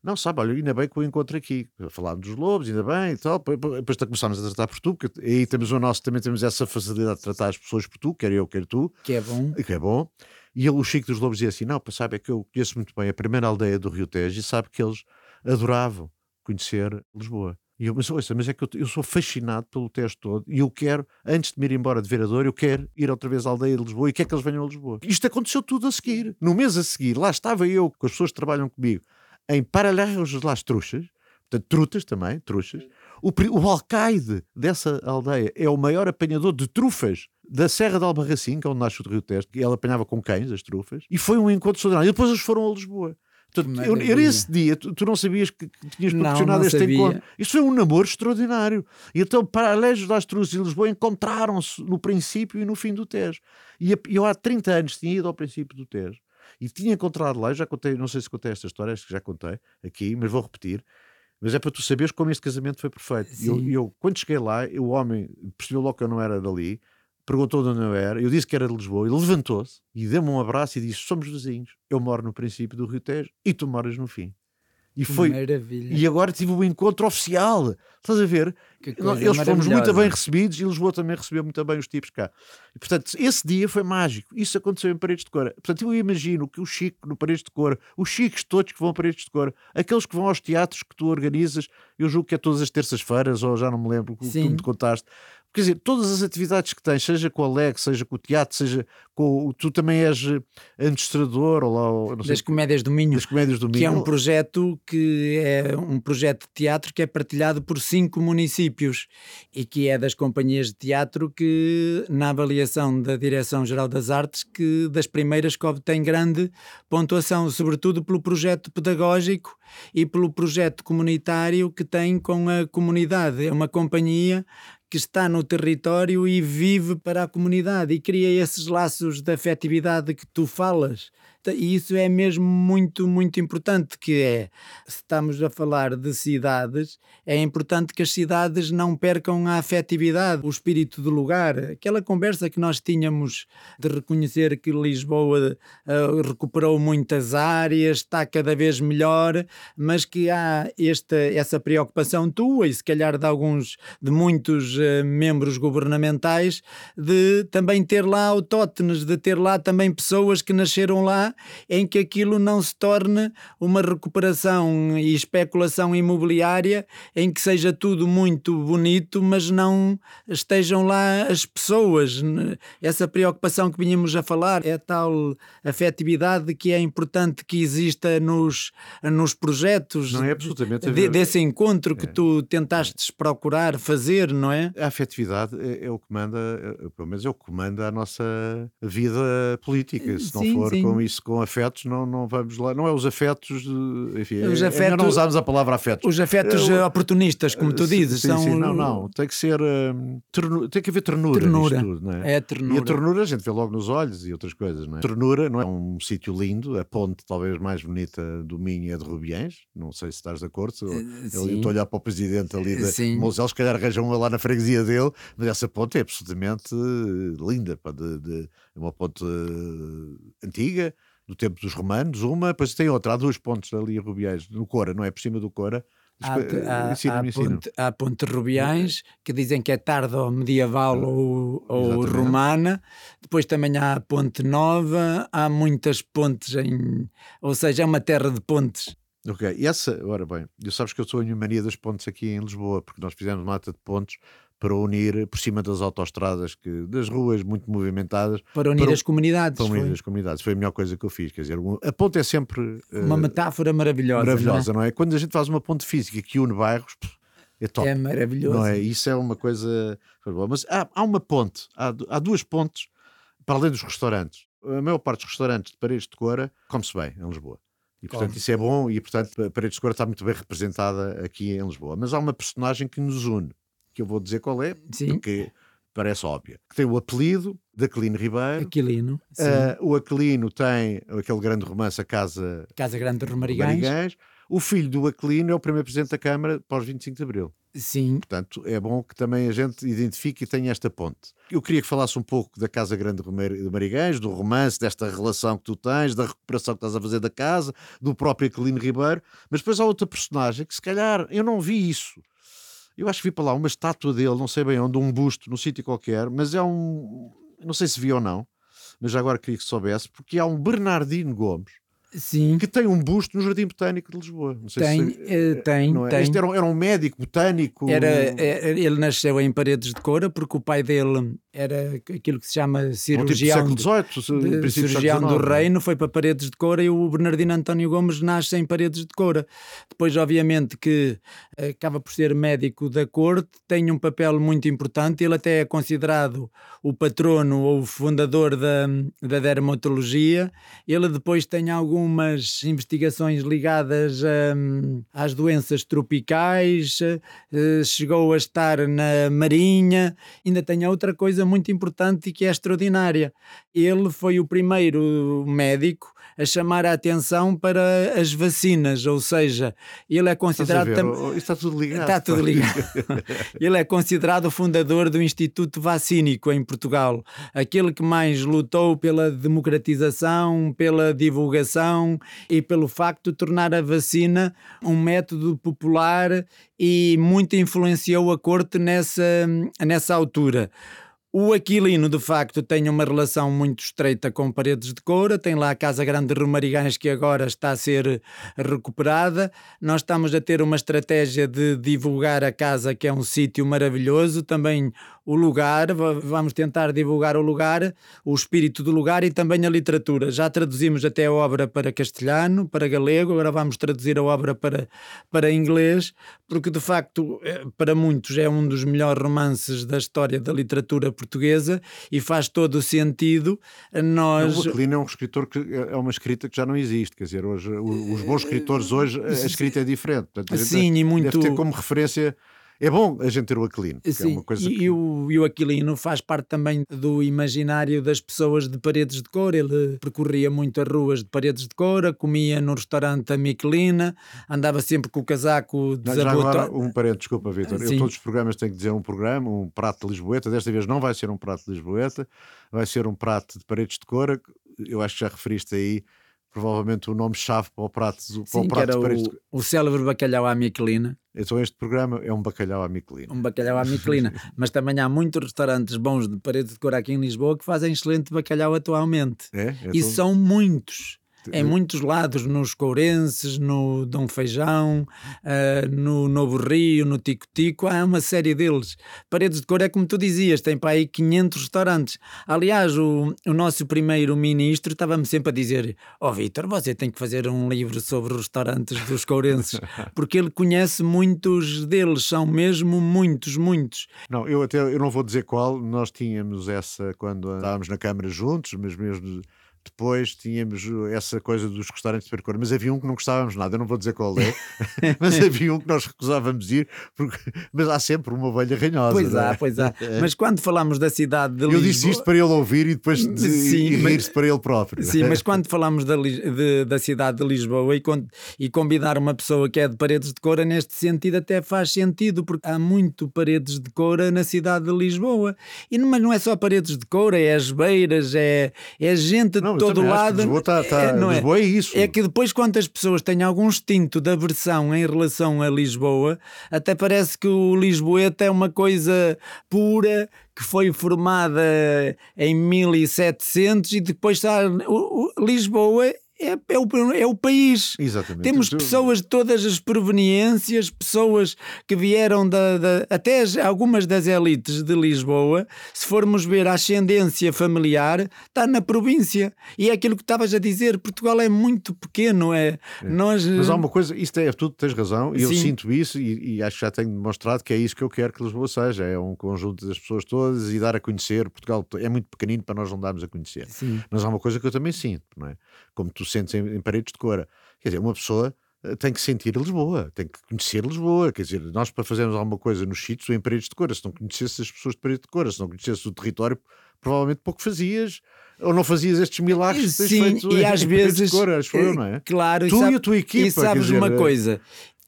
Speaker 1: não, sabe, olha, ainda bem que o encontro aqui. Falámos dos lobos, ainda bem e tal. Depois começámos a tratar por tu, porque aí temos o nosso, também temos essa facilidade de tratar as pessoas por tu, quer eu, quer tu.
Speaker 2: Que é bom.
Speaker 1: Que é bom. E ele, o Chico dos Lobos dizia assim: não, sabe, é que eu conheço muito bem a primeira aldeia do Rio Tejo e sabe que eles adoravam conhecer Lisboa. E eu, mas ouça, mas é que eu, eu, sou fascinado pelo texto todo e eu quero, antes de me ir embora de Vereador, eu quero ir outra vez à aldeia de Lisboa e quer que eles venham a Lisboa. Isto aconteceu tudo a seguir. No mês a seguir, lá estava eu, com as pessoas que trabalham comigo, em Paralhos das Truxas, portanto, trutas também, truxas. O, o alcaide dessa aldeia é o maior apanhador de trufas da Serra de Albarracim, que é onde nasce o Rio Teste, que ele apanhava com cães as trufas, e foi um encontro extraordinário. E depois eles foram a Lisboa. Portanto, eu, eu, esse dia, tu, tu, não sabias que, que tinhas proporcionado este sabia. encontro. Isto foi um namoro extraordinário. E então, paralelos das Truzes e Lisboa encontraram-se no princípio e no fim do Tejo. E eu há 30 anos tinha ido ao princípio do Tejo e tinha encontrado lá, já contei, não sei se contei esta história, acho que já contei aqui, mas vou repetir. Mas é para tu saberes como este casamento foi perfeito. E eu, eu, quando cheguei lá, o homem percebeu logo que eu não era dali, perguntou de onde eu era, eu disse que era de Lisboa, ele levantou-se e deu-me um abraço e disse: Somos vizinhos, eu moro no princípio do Rio Tejo e tu moras no fim.
Speaker 2: E foi Maravilha.
Speaker 1: E agora tive um encontro oficial. Estás a ver? Eles fomos muito bem recebidos e Lisboa também recebeu muito bem os tipos cá. E, portanto, esse dia foi mágico. Isso aconteceu em Paredes de Cora. Portanto, eu imagino que o Chico no Paredes de Cora, os Chicos todos que vão a Paredes de Cora, aqueles que vão aos teatros que tu organizas, eu julgo que é todas as terças-feiras, ou já não me lembro, que tu me contaste, Quer dizer, todas as atividades que tens, seja com o Alex, seja com o teatro, seja com. Tu também és administrador ou lá,
Speaker 2: das Comédias do Minho.
Speaker 1: Das Comédias do Minho.
Speaker 2: Que é um projeto que é um projeto de teatro que é partilhado por cinco municípios e que é das companhias de teatro que, na avaliação da Direção-Geral das Artes, que das primeiras que obtém grande pontuação, sobretudo pelo projeto pedagógico e pelo projeto comunitário que tem com a comunidade. É uma companhia que está no território e vive para a comunidade. E cria esses laços de afetividade que tu falas e isso é mesmo muito, muito importante, que é, se estamos a falar de cidades, é importante que as cidades não percam a afetividade, o espírito do lugar. Aquela conversa que nós tínhamos de reconhecer que Lisboa uh, recuperou muitas áreas, está cada vez melhor, mas que há esta, essa preocupação tua e se calhar de alguns, de muitos uh, membros governamentais, de também ter lá autóctones, de ter lá também pessoas que nasceram lá em que aquilo não se torne uma recuperação e especulação imobiliária em que seja tudo muito bonito, mas não estejam lá as pessoas. Essa preocupação que vinhamos a falar é tal afetividade que é importante que exista nos, nos projetos
Speaker 1: não é absolutamente
Speaker 2: de, desse encontro que é. tu tentaste procurar fazer, não é?
Speaker 1: A afetividade é, é o que manda, é, pelo menos é o que manda a nossa vida política. Se não sim, for sim. com isso com afetos, não, não vamos lá. Não é os afetos, de, enfim, os é, afetos, não usamos a palavra afetos.
Speaker 2: Os afetos é, oportunistas, como tu dizes,
Speaker 1: sim,
Speaker 2: são.
Speaker 1: Sim, não, não, tem que ser. Hum, tem que haver ternura. Ternura. Tudo, é?
Speaker 2: é? ternura.
Speaker 1: E a ternura a gente vê logo nos olhos e outras coisas, não é? Ternura não é um sítio lindo, a ponte talvez mais bonita do Minho é de Rubiães, não sei se estás de acordo. Eh, eu estou a olhar para o presidente ali de Mosel, se calhar arranjam lá na freguesia dele, mas essa ponte é absolutamente linda, pá, de, de, uma ponte eh, antiga do tempo dos romanos, uma, depois tem outra, há duas pontes ali Rubiais, no Cora, não é? Por cima do Cora.
Speaker 2: Há, há, ensina, há, ponte, há ponte Rubiães, que dizem que é tardo medieval ah, ou, ou romana. Depois também há a Ponte Nova, há muitas pontes em. Ou seja, é uma terra de pontes.
Speaker 1: Ok, e essa, ora bem, eu sabes que eu sou a mania das pontes aqui em Lisboa, porque nós fizemos mata de pontes para unir por cima das autoestradas, que, das ruas muito movimentadas.
Speaker 2: Para unir para, as comunidades.
Speaker 1: Para unir foi. as comunidades. Foi a melhor coisa que eu fiz. Quer dizer, a ponte é sempre.
Speaker 2: Uma uh, metáfora maravilhosa.
Speaker 1: Maravilhosa, não é? não é? Quando a gente faz uma ponte física que une bairros. É top.
Speaker 2: É maravilhoso.
Speaker 1: Não é? Isso é uma coisa. Mas há, há uma ponte, há, há duas pontes para além dos restaurantes. A maior parte dos restaurantes de Paredes de Cora come-se bem em Lisboa. E portanto Como? isso é bom e portanto Paredes de Cora está muito bem representada aqui em Lisboa. Mas há uma personagem que nos une que eu vou dizer qual é, Sim. porque parece óbvia. Que tem o apelido de Aquilino Ribeiro.
Speaker 2: Aquilino.
Speaker 1: Uh, o Aquilino tem aquele grande romance, a Casa,
Speaker 2: Casa Grande de Romarigães.
Speaker 1: O filho do Aquilino é o primeiro presidente da Câmara pós 25 de Abril.
Speaker 2: Sim.
Speaker 1: Portanto, é bom que também a gente identifique e tenha esta ponte. Eu queria que falasse um pouco da Casa Grande de Marigães, do romance, desta relação que tu tens, da recuperação que estás a fazer da casa, do próprio Aquilino Ribeiro, mas depois há outra personagem que se calhar eu não vi isso eu acho que vi para lá uma estátua dele, não sei bem onde, um busto, num sítio qualquer, mas é um. Não sei se vi ou não, mas agora queria que soubesse, porque há um Bernardino Gomes
Speaker 2: Sim.
Speaker 1: que tem um busto no Jardim Botânico de Lisboa. Não sei
Speaker 2: tem,
Speaker 1: se,
Speaker 2: uh, tem, é? tem.
Speaker 1: Este era um, era um médico botânico.
Speaker 2: Era, era, ele nasceu em Paredes de Cora porque o pai dele era aquilo que se chama cirurgião,
Speaker 1: um tipo XVIII,
Speaker 2: de, cirurgião do reino, foi para Paredes de Cora e o Bernardino António Gomes nasce em Paredes de Cora. Depois, obviamente, que acaba por ser médico da corte, tem um papel muito importante, ele até é considerado o patrono ou o fundador da, da dermatologia. Ele depois tem algum algumas investigações ligadas hum, às doenças tropicais, uh, chegou a estar na Marinha. Ainda tem outra coisa muito importante e que é extraordinária. Ele foi o primeiro médico a chamar a atenção para as vacinas, ou seja, ele é considerado.
Speaker 1: Ver, tam... está tudo ligado.
Speaker 2: Está tudo ligado. ele é considerado o fundador do Instituto Vacínico em Portugal, aquele que mais lutou pela democratização, pela divulgação e pelo facto de tornar a vacina um método popular e muito influenciou a corte nessa, nessa altura. O Aquilino, de facto, tem uma relação muito estreita com Paredes de Coura, tem lá a Casa Grande de Romarigães que agora está a ser recuperada. Nós estamos a ter uma estratégia de divulgar a casa, que é um sítio maravilhoso. Também o lugar, vamos tentar divulgar o lugar, o espírito do lugar e também a literatura. Já traduzimos até a obra para castelhano, para galego, agora vamos traduzir a obra para, para inglês, porque de facto, eh, para muitos, é um dos melhores romances da história da literatura portuguesa e faz todo o sentido. Nós...
Speaker 1: O Aquilino é um escritor que é, é uma escrita que já não existe, quer dizer, hoje, os bons escritores hoje, a escrita é diferente.
Speaker 2: Portanto, Sim, e muito.
Speaker 1: Deve ter como referência é bom a gente ter o Aquilino.
Speaker 2: É Sim,
Speaker 1: é
Speaker 2: e, que... e, o, e o Aquilino faz parte também do imaginário das pessoas de paredes de cor. Ele percorria muito as ruas de paredes de cor, comia no restaurante a Michelina, andava sempre com o casaco
Speaker 1: desabotado. um parente, desculpa, Vitor. Eu todos os programas tenho que dizer um programa, um prato de Lisboeta. Desta vez não vai ser um prato de Lisboeta, vai ser um prato de paredes de cor. Eu acho que já referiste aí provavelmente o nome-chave para o prato, Sim, para o prato
Speaker 2: de paredes. O, o célebre bacalhau à Michelina.
Speaker 1: Então este programa é um bacalhau à Michelina.
Speaker 2: Um bacalhau à Michelina. Mas também há muitos restaurantes bons de parede de cor aqui em Lisboa que fazem excelente bacalhau atualmente. É? é e são muitos em muitos lados, nos Courenses, no Dom Feijão, uh, no Novo Rio, no Tico Tico, há uma série deles. Paredes de Cor é como tu dizias, tem para aí 500 restaurantes. Aliás, o, o nosso primeiro-ministro estava-me sempre a dizer: Ó oh, Vitor, você tem que fazer um livro sobre restaurantes dos Courenses, porque ele conhece muitos deles, são mesmo muitos, muitos.
Speaker 1: Não, eu até eu não vou dizer qual, nós tínhamos essa quando andávamos na Câmara juntos, mas mesmo depois tínhamos essa coisa dos restaurantes de percor, mas havia um que não gostávamos nada, eu não vou dizer qual é, mas havia um que nós recusávamos ir, porque, mas há sempre uma ovelha ranhosa.
Speaker 2: Pois
Speaker 1: há, é?
Speaker 2: pois há. É. Mas quando falamos da cidade de eu
Speaker 1: Lisboa... Eu disse isto para ele ouvir e depois de, sim, para ele próprio.
Speaker 2: Sim, mas quando falamos da, de, da cidade de Lisboa e, con, e combinar uma pessoa que é de paredes de cora, neste sentido até faz sentido, porque há muito paredes de cora na cidade de Lisboa. E, mas não é só paredes de cora, é as beiras, é, é gente... Não, todo lado.
Speaker 1: Lisboa, tá, tá, é, não é? Lisboa é, isso.
Speaker 2: É que depois, quantas pessoas têm algum instinto de aversão em relação a Lisboa, até parece que o Lisboeta é uma coisa pura que foi formada em 1700 e depois está. Lisboa é, é, o, é o país.
Speaker 1: Exatamente.
Speaker 2: Temos pessoas de todas as proveniências, pessoas que vieram da, da, até as, algumas das elites de Lisboa. Se formos ver a ascendência familiar, está na província. E é aquilo que estavas a dizer: Portugal é muito pequeno. É, é. Nós...
Speaker 1: Mas há uma coisa, isto é tudo, tens razão, e eu sinto isso e, e, acho que já tenho demonstrado que é isso que eu quero que Lisboa seja. É um conjunto das pessoas todas e dar a conhecer. Portugal é muito pequenino para nós não darmos a conhecer. Sim. Mas há uma coisa que eu também sinto, não é? Como tu sentes em, em paredes de cora. Quer dizer, uma pessoa eh, tem que sentir Lisboa, tem que conhecer Lisboa. Quer dizer, nós para fazermos alguma coisa nos sítios ou em paredes de cora, se não conhecesses as pessoas de paredes de cora, se não conhecesses o território, provavelmente pouco fazias. Ou não fazias estes milagres
Speaker 2: Sim, e às vezes.
Speaker 1: Cora, foi, não é?
Speaker 2: Claro,
Speaker 1: tu e, sabe, e a tua equipa.
Speaker 2: E sabes
Speaker 1: dizer,
Speaker 2: uma coisa,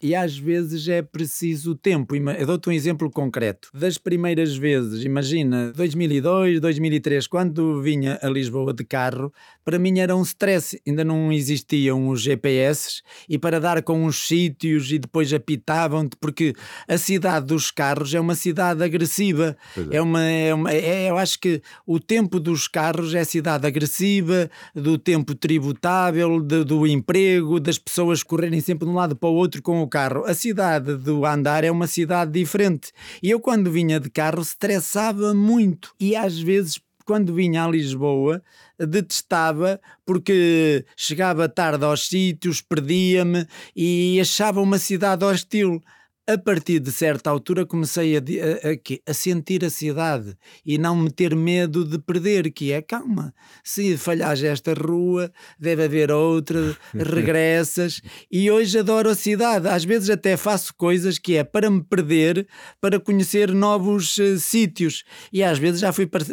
Speaker 2: e às vezes é preciso tempo. Eu dou-te um exemplo concreto. Das primeiras vezes, imagina, 2002, 2003, quando vinha a Lisboa de carro, para mim era um stress. Ainda não existiam os GPS e para dar com os sítios e depois apitavam-te, porque a cidade dos carros é uma cidade agressiva. É. é. uma, é uma é, eu acho que o tempo dos carros é cidade agressiva, do tempo tributável, de, do emprego, das pessoas correrem sempre de um lado para o outro com o carro. A cidade do andar é uma cidade diferente. E eu, quando vinha de carro, estressava muito. E às vezes, quando vinha a Lisboa, detestava porque chegava tarde aos sítios, perdia-me e achava uma cidade hostil a partir de certa altura comecei a, a, a, sentir a cidade e não me ter medo de perder, que é calma, se falhas esta rua, deve haver outra, regressas, e hoje adoro a cidade, às vezes até faço coisas que é para me perder, para conhecer novos uh, sítios, e às vezes já fui para,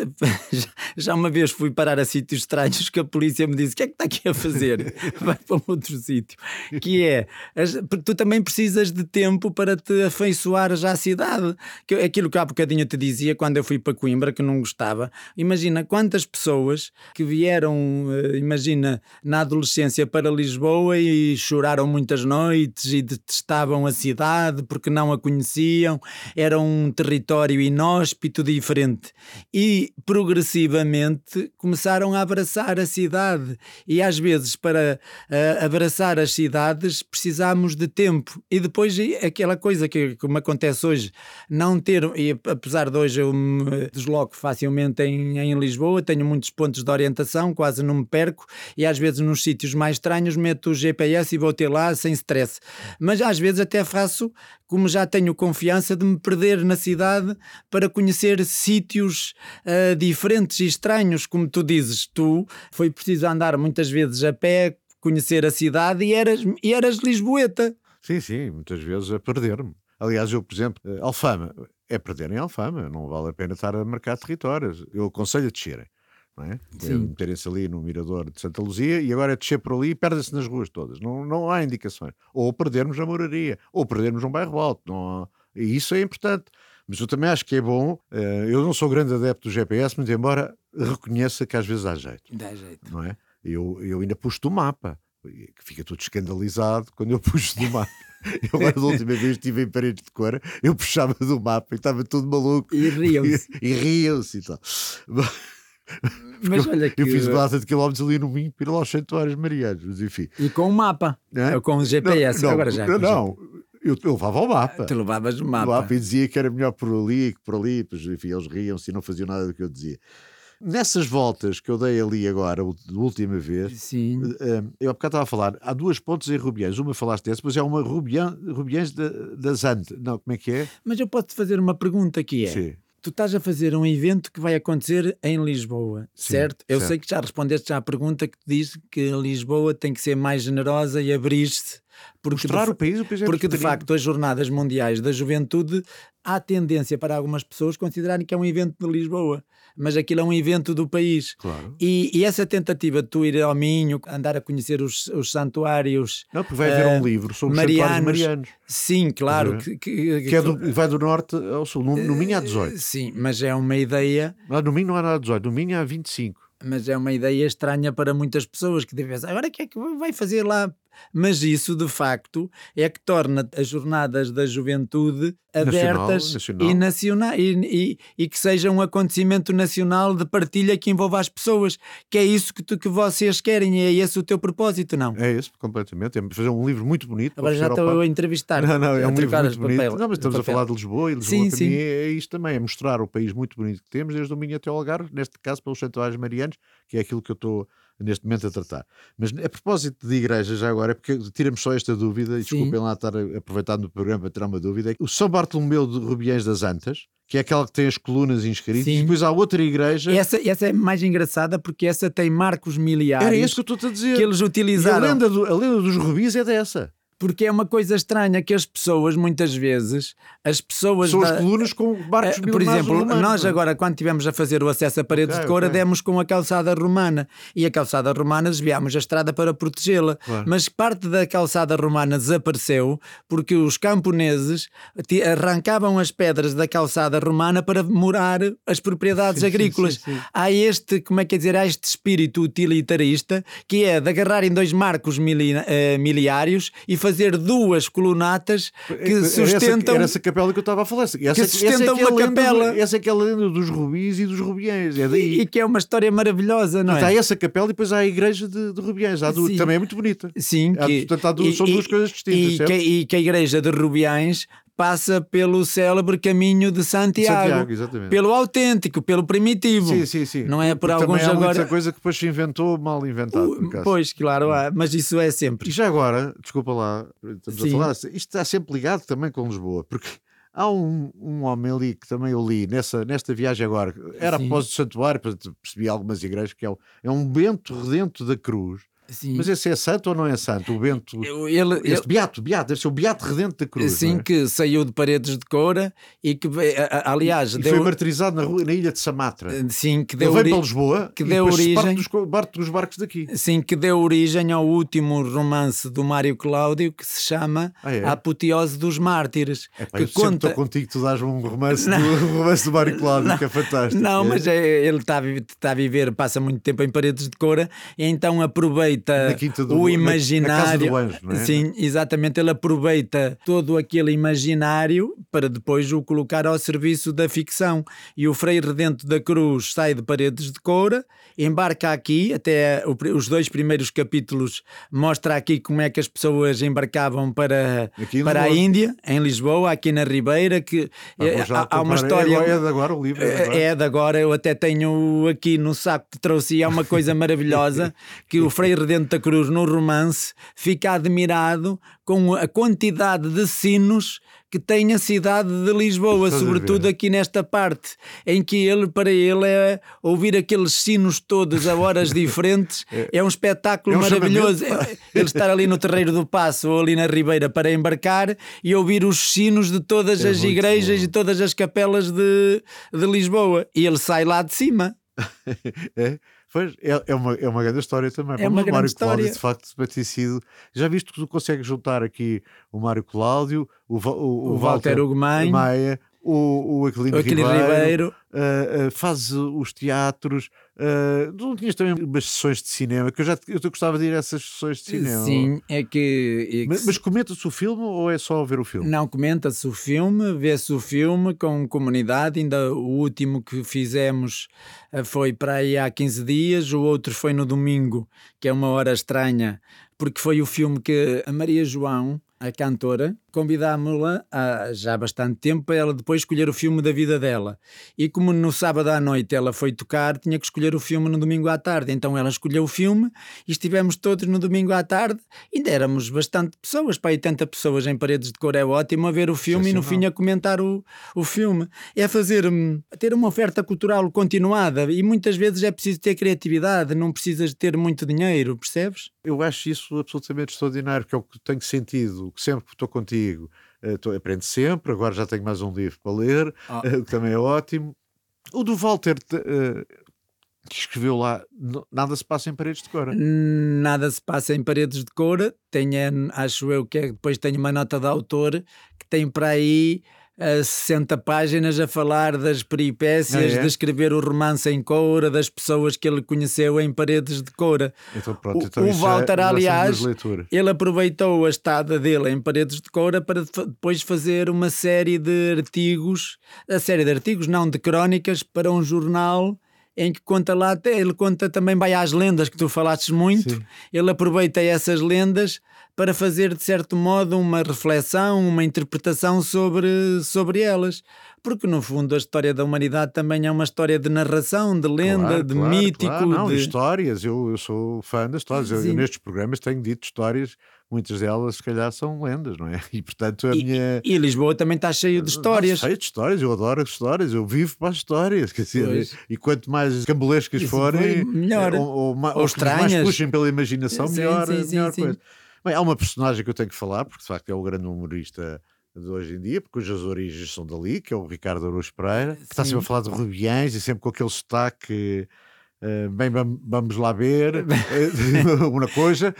Speaker 2: já uma vez fui parar a sítios estranhos que a polícia me disse, o que é que está aqui a fazer? Vai para um outro sítio, que é, porque tu também precisas de tempo para te afeiçoar já à cidade. Que, aquilo que há bocadinho te dizia quando eu fui para Coimbra, que não gostava. Imagina quantas pessoas que vieram, eh, imagina, na adolescência para Lisboa e choraram muitas noites e detestavam a cidade porque não a conheciam. Era um território inóspito, diferente. E progressivamente começaram a abraçar a cidade. E às vezes, para uh, abraçar as cidades, precisamos de tempo. E depois aquela coisa coisa que, me acontece hoje, não ter, e apesar de hoje eu me desloco facilmente em, em Lisboa, tenho muitos pontos de orientação, quase não me perco, e às vezes nos sítios mais estranhos meto o GPS e vou ter lá sem stress. Mas às vezes até faço, como já tenho confiança, de me perder na cidade para conhecer sítios uh, diferentes e estranhos, como tu dizes, tu foi preciso andar muitas vezes a pé, conhecer a cidade e eras, e eras lisboeta.
Speaker 1: Sim, sim, muitas vezes a perder-me. Aliás, eu, por exemplo, eh, Alfama, é perder em Alfama, não vale a pena estar a marcar territórios. Eu aconselho a descerem. Não é? é Meterem-se ali no mirador de Santa Luzia e agora é descer por ali e perdem-se nas ruas todas. Não, não há indicações. Ou perdermos a moraria, ou perdermos um bairro alto. Não há... E isso é importante. Mas eu também acho que é bom. Eh, eu não sou grande adepto do GPS, mas embora reconheça que às vezes há jeito.
Speaker 2: Dá jeito.
Speaker 1: Não é? Eu, eu ainda pus do mapa, que fica tudo escandalizado quando eu puxo do mapa. Eu agora, da última vez estive em paredes de cor, eu puxava do mapa e estava tudo maluco.
Speaker 2: E riam-se.
Speaker 1: E, riam-se e tal.
Speaker 2: Mas olha que...
Speaker 1: Eu fiz uma de quilómetros ali no Minho para ir lá aos santuários marianos, mas enfim.
Speaker 2: E com o mapa, é? com o GPS,
Speaker 1: não,
Speaker 2: agora já.
Speaker 1: Não, não. Eu, eu, levava o mapa.
Speaker 2: Tu levavas o mapa. O mapa
Speaker 1: e dizia que era melhor por ali que por ali, pois, enfim, eles riam-se e não faziam nada do que eu dizia. Nessas voltas que eu dei ali agora, a última vez,
Speaker 2: Sim.
Speaker 1: Eh, eu há bocado estava a falar, há duas pontes em Rubiães, uma falaste dessa, mas é uma Rubiães, Rubiães da, da Zante. Não, como é que é?
Speaker 2: Mas eu posso-te fazer uma pergunta que é.
Speaker 1: Sim.
Speaker 2: Tu estás a fazer um evento que vai acontecer em Lisboa, Sim, certo? Eu
Speaker 1: certo.
Speaker 2: sei que já respondeste já à pergunta que diz que Lisboa tem que ser mais generosa e abrir-se
Speaker 1: porque Mostrar
Speaker 2: de,
Speaker 1: o país, o país é
Speaker 2: Porque de facto as jornadas mundiais da juventude há tendência para algumas pessoas considerarem que é um evento de Lisboa mas aquilo é um evento do país.
Speaker 1: Claro.
Speaker 2: E, e, essa tentativa de tu ir ao Minho, andar a conhecer os, os santuários.
Speaker 1: Não, porque vai haver uh, um livro sobre marianos, os santuários marianos.
Speaker 2: Sim, claro. Que, que,
Speaker 1: que é do, vai do norte ao sul. No, no Minho há 18.
Speaker 2: Sim, mas é uma ideia.
Speaker 1: Lá no Minho não há nada 18, no Minho há 25
Speaker 2: mas é uma ideia estranha para muitas pessoas que devem pensar, agora o que é que vai fazer lá mas isso de facto é que torna as jornadas da juventude abertas
Speaker 1: nacional,
Speaker 2: E, nacional, e, e, e, que seja um acontecimento nacional de partilha que envolva as pessoas, que é isso que, tu, que vocês querem, é esse o teu propósito, não?
Speaker 1: É isso, completamente. É fazer um livro muito bonito.
Speaker 2: Agora já estou a entrevistar.
Speaker 1: Não, não, é um livro muito bonito.
Speaker 2: Papel,
Speaker 1: não, mas estamos
Speaker 2: a
Speaker 1: falar de Lisboa e Lisboa sim, para sim. mim é, é isto também, é mostrar o país muito bonito que temos, desde o Minho até o Algarve, neste caso pelos santuários marianos, que é aquilo que eu estou neste momento a tratar. Mas a propósito de igreja, já agora, é porque tira-me só esta dúvida, e desculpem lá estar aproveitando o programa para tirar uma dúvida, é o São Bartolomeu de Rubiães das Antas, que é aquela que tem as colunas inscritas, Sim. e depois há outra igreja.
Speaker 2: Essa, essa é mais engraçada porque essa tem marcos miliares.
Speaker 1: Era isso que eu estou a dizer.
Speaker 2: Que eles utilizaram.
Speaker 1: A lenda, do, a lenda dos rubis é dessa
Speaker 2: porque é uma coisa estranha que as pessoas, muitas vezes, as pessoas.
Speaker 1: São da, as colunas com barcos
Speaker 2: uh, Por exemplo, romanos, nós agora, quando tivemos a fazer o acesso a paredes okay, de coura, okay. demos com a calçada romana. E a calçada romana desviámos a estrada para protegê-la.
Speaker 1: Claro.
Speaker 2: Mas parte da calçada romana desapareceu porque os camponeses arrancavam as pedras da calçada romana para morar as propriedades
Speaker 1: sim,
Speaker 2: agrícolas.
Speaker 1: Sim, sim,
Speaker 2: há este, como é que é dizer, há este espírito utilitarista que é de agarrarem dois marcos mili, uh, miliários e fazer fazer duas colunatas que era sustentam.
Speaker 1: Essa, era essa capela que eu estava a falar. Essa,
Speaker 2: que sustentam essa é uma capela.
Speaker 1: essa é aquela lenda dos rubis e dos rubiães. É daí.
Speaker 2: E que é uma história maravilhosa, não
Speaker 1: é? Está essa capela e depois há a igreja de, de rubiães. Há do, também é muito bonita.
Speaker 2: Sim.
Speaker 1: Há, que, portanto, há duas, e, são duas coisas distintas.
Speaker 2: E que, e que a igreja de rubiães passa pelo célebre caminho de Santiago,
Speaker 1: Santiago
Speaker 2: pelo autêntico, pelo primitivo.
Speaker 1: Sim, sim, sim.
Speaker 2: Não é por
Speaker 1: Porque
Speaker 2: alguns
Speaker 1: também há
Speaker 2: agora.
Speaker 1: muita coisa que depois se inventou mal inventado.
Speaker 2: Uh, pois, claro, há, mas isso é sempre.
Speaker 1: E já agora, desculpa lá, estamos sim. a falar, isto está sempre ligado também com Lisboa, porque há um, um homem ali que também eu li nessa, nesta viagem agora, era após o santuário, percebi algumas igrejas, que é, é um Bento Redento da Cruz
Speaker 2: Sim.
Speaker 1: Mas esse é santo ou não é santo? O Bento.
Speaker 2: Ele,
Speaker 1: este ele... Beato, Beato, deve ser o Beato Redento da Cruz.
Speaker 2: Sim,
Speaker 1: é?
Speaker 2: que saiu de paredes de coura e que, aliás,
Speaker 1: e
Speaker 2: deu...
Speaker 1: foi martirizado na, rua, na ilha de Samatra.
Speaker 2: Eh, sim, que deu
Speaker 1: ele veio para Lisboa
Speaker 2: que deu origem.
Speaker 1: Dos, parte dos barcos daqui.
Speaker 2: Sim, que deu origem ao último romance do Mário Cláudio que se chama
Speaker 1: ah, é?
Speaker 2: A Apoteose dos Mártires.
Speaker 1: É, pá,
Speaker 2: que
Speaker 1: eu
Speaker 2: conta...
Speaker 1: estou contigo, tu dás um romance, do, romance do Mário Cláudio,
Speaker 2: não,
Speaker 1: que é fantástico.
Speaker 2: Não,
Speaker 1: é.
Speaker 2: mas é, ele está a, está a viver, passa muito tempo em paredes de coura, e então aproveita aproveita
Speaker 1: do,
Speaker 2: o imaginário.
Speaker 1: Na, na anjo, é?
Speaker 2: Sim, exatamente. Ele aproveita todo aquele imaginário para depois o colocar ao serviço da ficção. E o Frei Redento da Cruz sai de Paredes de Coura, embarca aqui, até os dois primeiros capítulos mostra aqui como é que as pessoas embarcavam para, para a Índia, em Lisboa, aqui na Ribeira, que
Speaker 1: ah, é, há, há, uma história. É, de agora o livro.
Speaker 2: É, é de agora, eu até tenho aqui no saco que trouxe, é uma coisa maravilhosa que o Frei Redento da Cruz, no romance, fica admirado com a quantidade de sinos que tem a cidade de Lisboa, sobretudo aqui nesta parte, em que ele, para ele, é ouvir aqueles sinos todos a horas diferentes, é, é um espetáculo é um maravilhoso. É, ele estar ali no Terreiro do Passo ou ali na Ribeira para embarcar e ouvir os sinos de todas é as igrejas bom. e todas as capelas de, de Lisboa. E ele sai lá de cima.
Speaker 1: é? Pois, é, é, uma, é uma grande história também.
Speaker 2: É uma grande Mário história. Cláudio,
Speaker 1: de facto, ter sido. Já viste que tu consegues juntar aqui o Mário Cláudio, o, o,
Speaker 2: o, o Walter, Walter
Speaker 1: Maia, o, o Aquilino, Aquilino Ribeiro, Ribeiro. Uh, uh, faz os teatros. Uh, não tinhas também umas sessões de cinema que eu já eu gostava de ir a essas sessões de cinema.
Speaker 2: Sim, é que. É que
Speaker 1: mas, mas comenta-se o filme ou é só ver o filme?
Speaker 2: Não, comenta-se o filme, vê-se o filme com comunidade. Ainda o último que fizemos foi para aí há 15 dias, o outro foi no domingo, que é uma hora estranha, porque foi o filme que a Maria João a cantora, convidámos-la há já há bastante tempo para ela depois escolher o filme da vida dela. E como no sábado à noite ela foi tocar, tinha que escolher o filme no domingo à tarde. Então ela escolheu o filme e estivemos todos no domingo à tarde. Ainda éramos bastante pessoas, para 80 pessoas em paredes de cor é ótimo a ver o filme e no fim a comentar o, o filme. É fazer, hum, ter uma oferta cultural continuada e muitas vezes é preciso ter criatividade, não precisas ter muito dinheiro, percebes?
Speaker 1: Eu acho isso absolutamente extraordinário, que é o que tenho sentido que sempre estou contigo, uh, aprendo sempre, agora já tenho mais um livro para ler, ah. uh, que também é ótimo. O do Walter, uh, que escreveu lá, nada se passa em paredes de cora.
Speaker 2: Nada se passa em paredes de cora. Tem, acho eu que é, depois tenho uma nota de autor que tem para aí a 60 páginas a falar das peripécias ah, é? de escrever o romance em Coura, das pessoas que ele conheceu em paredes de Coura.
Speaker 1: Então, pronto, então
Speaker 2: o, o Walter, é, aliás, ele aproveitou a estada dele em paredes de Coura para depois fazer uma série de artigos, a série de artigos, não de crónicas, para um jornal em que conta lá, ele conta também vai às lendas que tu falaste muito, Sim. ele aproveita essas lendas para fazer, de certo modo, uma reflexão, uma interpretação sobre, sobre elas. Porque, no fundo, a história da humanidade também é uma história de narração, de lenda, claro, de claro, mítico. Claro.
Speaker 1: Não,
Speaker 2: de
Speaker 1: histórias. Eu, eu sou fã das histórias. Eu, eu, nestes programas tenho dito histórias muitas delas se calhar são lendas, não é? E portanto a
Speaker 2: e,
Speaker 1: minha.
Speaker 2: E Lisboa também está cheio de histórias.
Speaker 1: Está cheio de histórias, eu adoro as histórias, eu vivo para as histórias, quer dizer, e quanto mais cambolescas forem,
Speaker 2: melhor.
Speaker 1: Ou, ou, ou, ou estranhas. mais puxem pela imaginação, sim, melhor, sim, sim, melhor coisa. Bem, há uma personagem que eu tenho que falar, porque de facto é o grande humorista de hoje em dia, porque cujas origens são dali, que é o Ricardo Araújo Pereira, que está sempre a falar de Rubiães e sempre com aquele sotaque Uh, bem, vamos lá ver uh, uma coisa.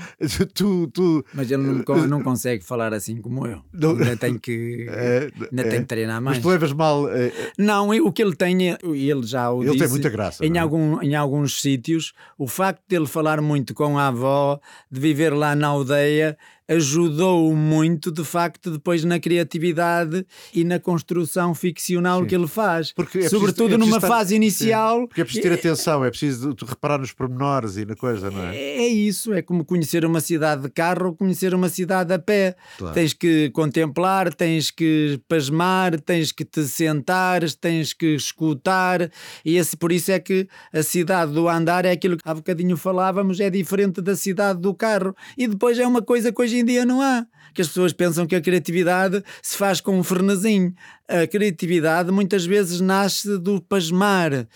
Speaker 1: Tu, tu,
Speaker 2: mas ele não, não, consegue falar assim como eu. Não, ainda tem que, é, ainda é, tem que treinar mais.
Speaker 1: Mas tu levas mal.
Speaker 2: É, não, o que ele tem, ele já o
Speaker 1: ele
Speaker 2: disse,
Speaker 1: tem muita graça.
Speaker 2: Em, é? algum, em alguns sítios, o facto de ele falar muito com a avó, de viver lá na aldeia, ajudou muito, de facto, depois na criatividade e na construção ficcional sim. que ele faz. Porque é Sobretudo é numa estar, fase inicial.
Speaker 1: Sim. Porque é preciso ter atenção, é preciso reparar nos pormenores e na coisa, não é?
Speaker 2: É isso, é como conhecer uma cidade de carro ou conhecer uma cidade a pé. Claro. Tens que contemplar, tens que pasmar, tens que te sentar, tens que escutar, e esse, por isso é que a cidade do andar é aquilo que há bocadinho falávamos, é diferente da cidade do carro. E depois é uma coisa que hoje em dia não há. Que as pessoas pensam que a criatividade se faz com um frenesim. A criatividade muitas vezes nasce do pasmar.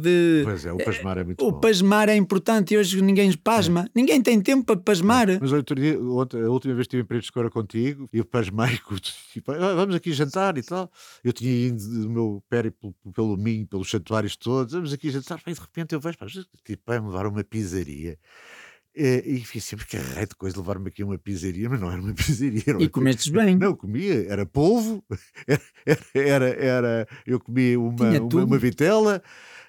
Speaker 2: De...
Speaker 1: Pois é, o pasmar é muito
Speaker 2: O
Speaker 1: bom.
Speaker 2: pasmar é importante e hoje ninguém pasma. É. Ninguém tem tempo para pasmar.
Speaker 1: Mas outro dia, a última vez que estive em Preto Escura contigo e eu pasmei, tipo, ah, vamos aqui jantar e tal. Eu tinha ido do meu périplo pelo Minho, pelos santuários todos, vamos aqui jantar, e de repente eu vejo, tipo, vai-me levar uma pizzaria E, e fiz sempre que raio de coisa levar-me aqui a uma pizzaria, mas não era uma pizzaria. Era
Speaker 2: E
Speaker 1: uma
Speaker 2: comestes bem.
Speaker 1: Não, comia, era polvo, era, era, era eu comia uma, uma, uma vitela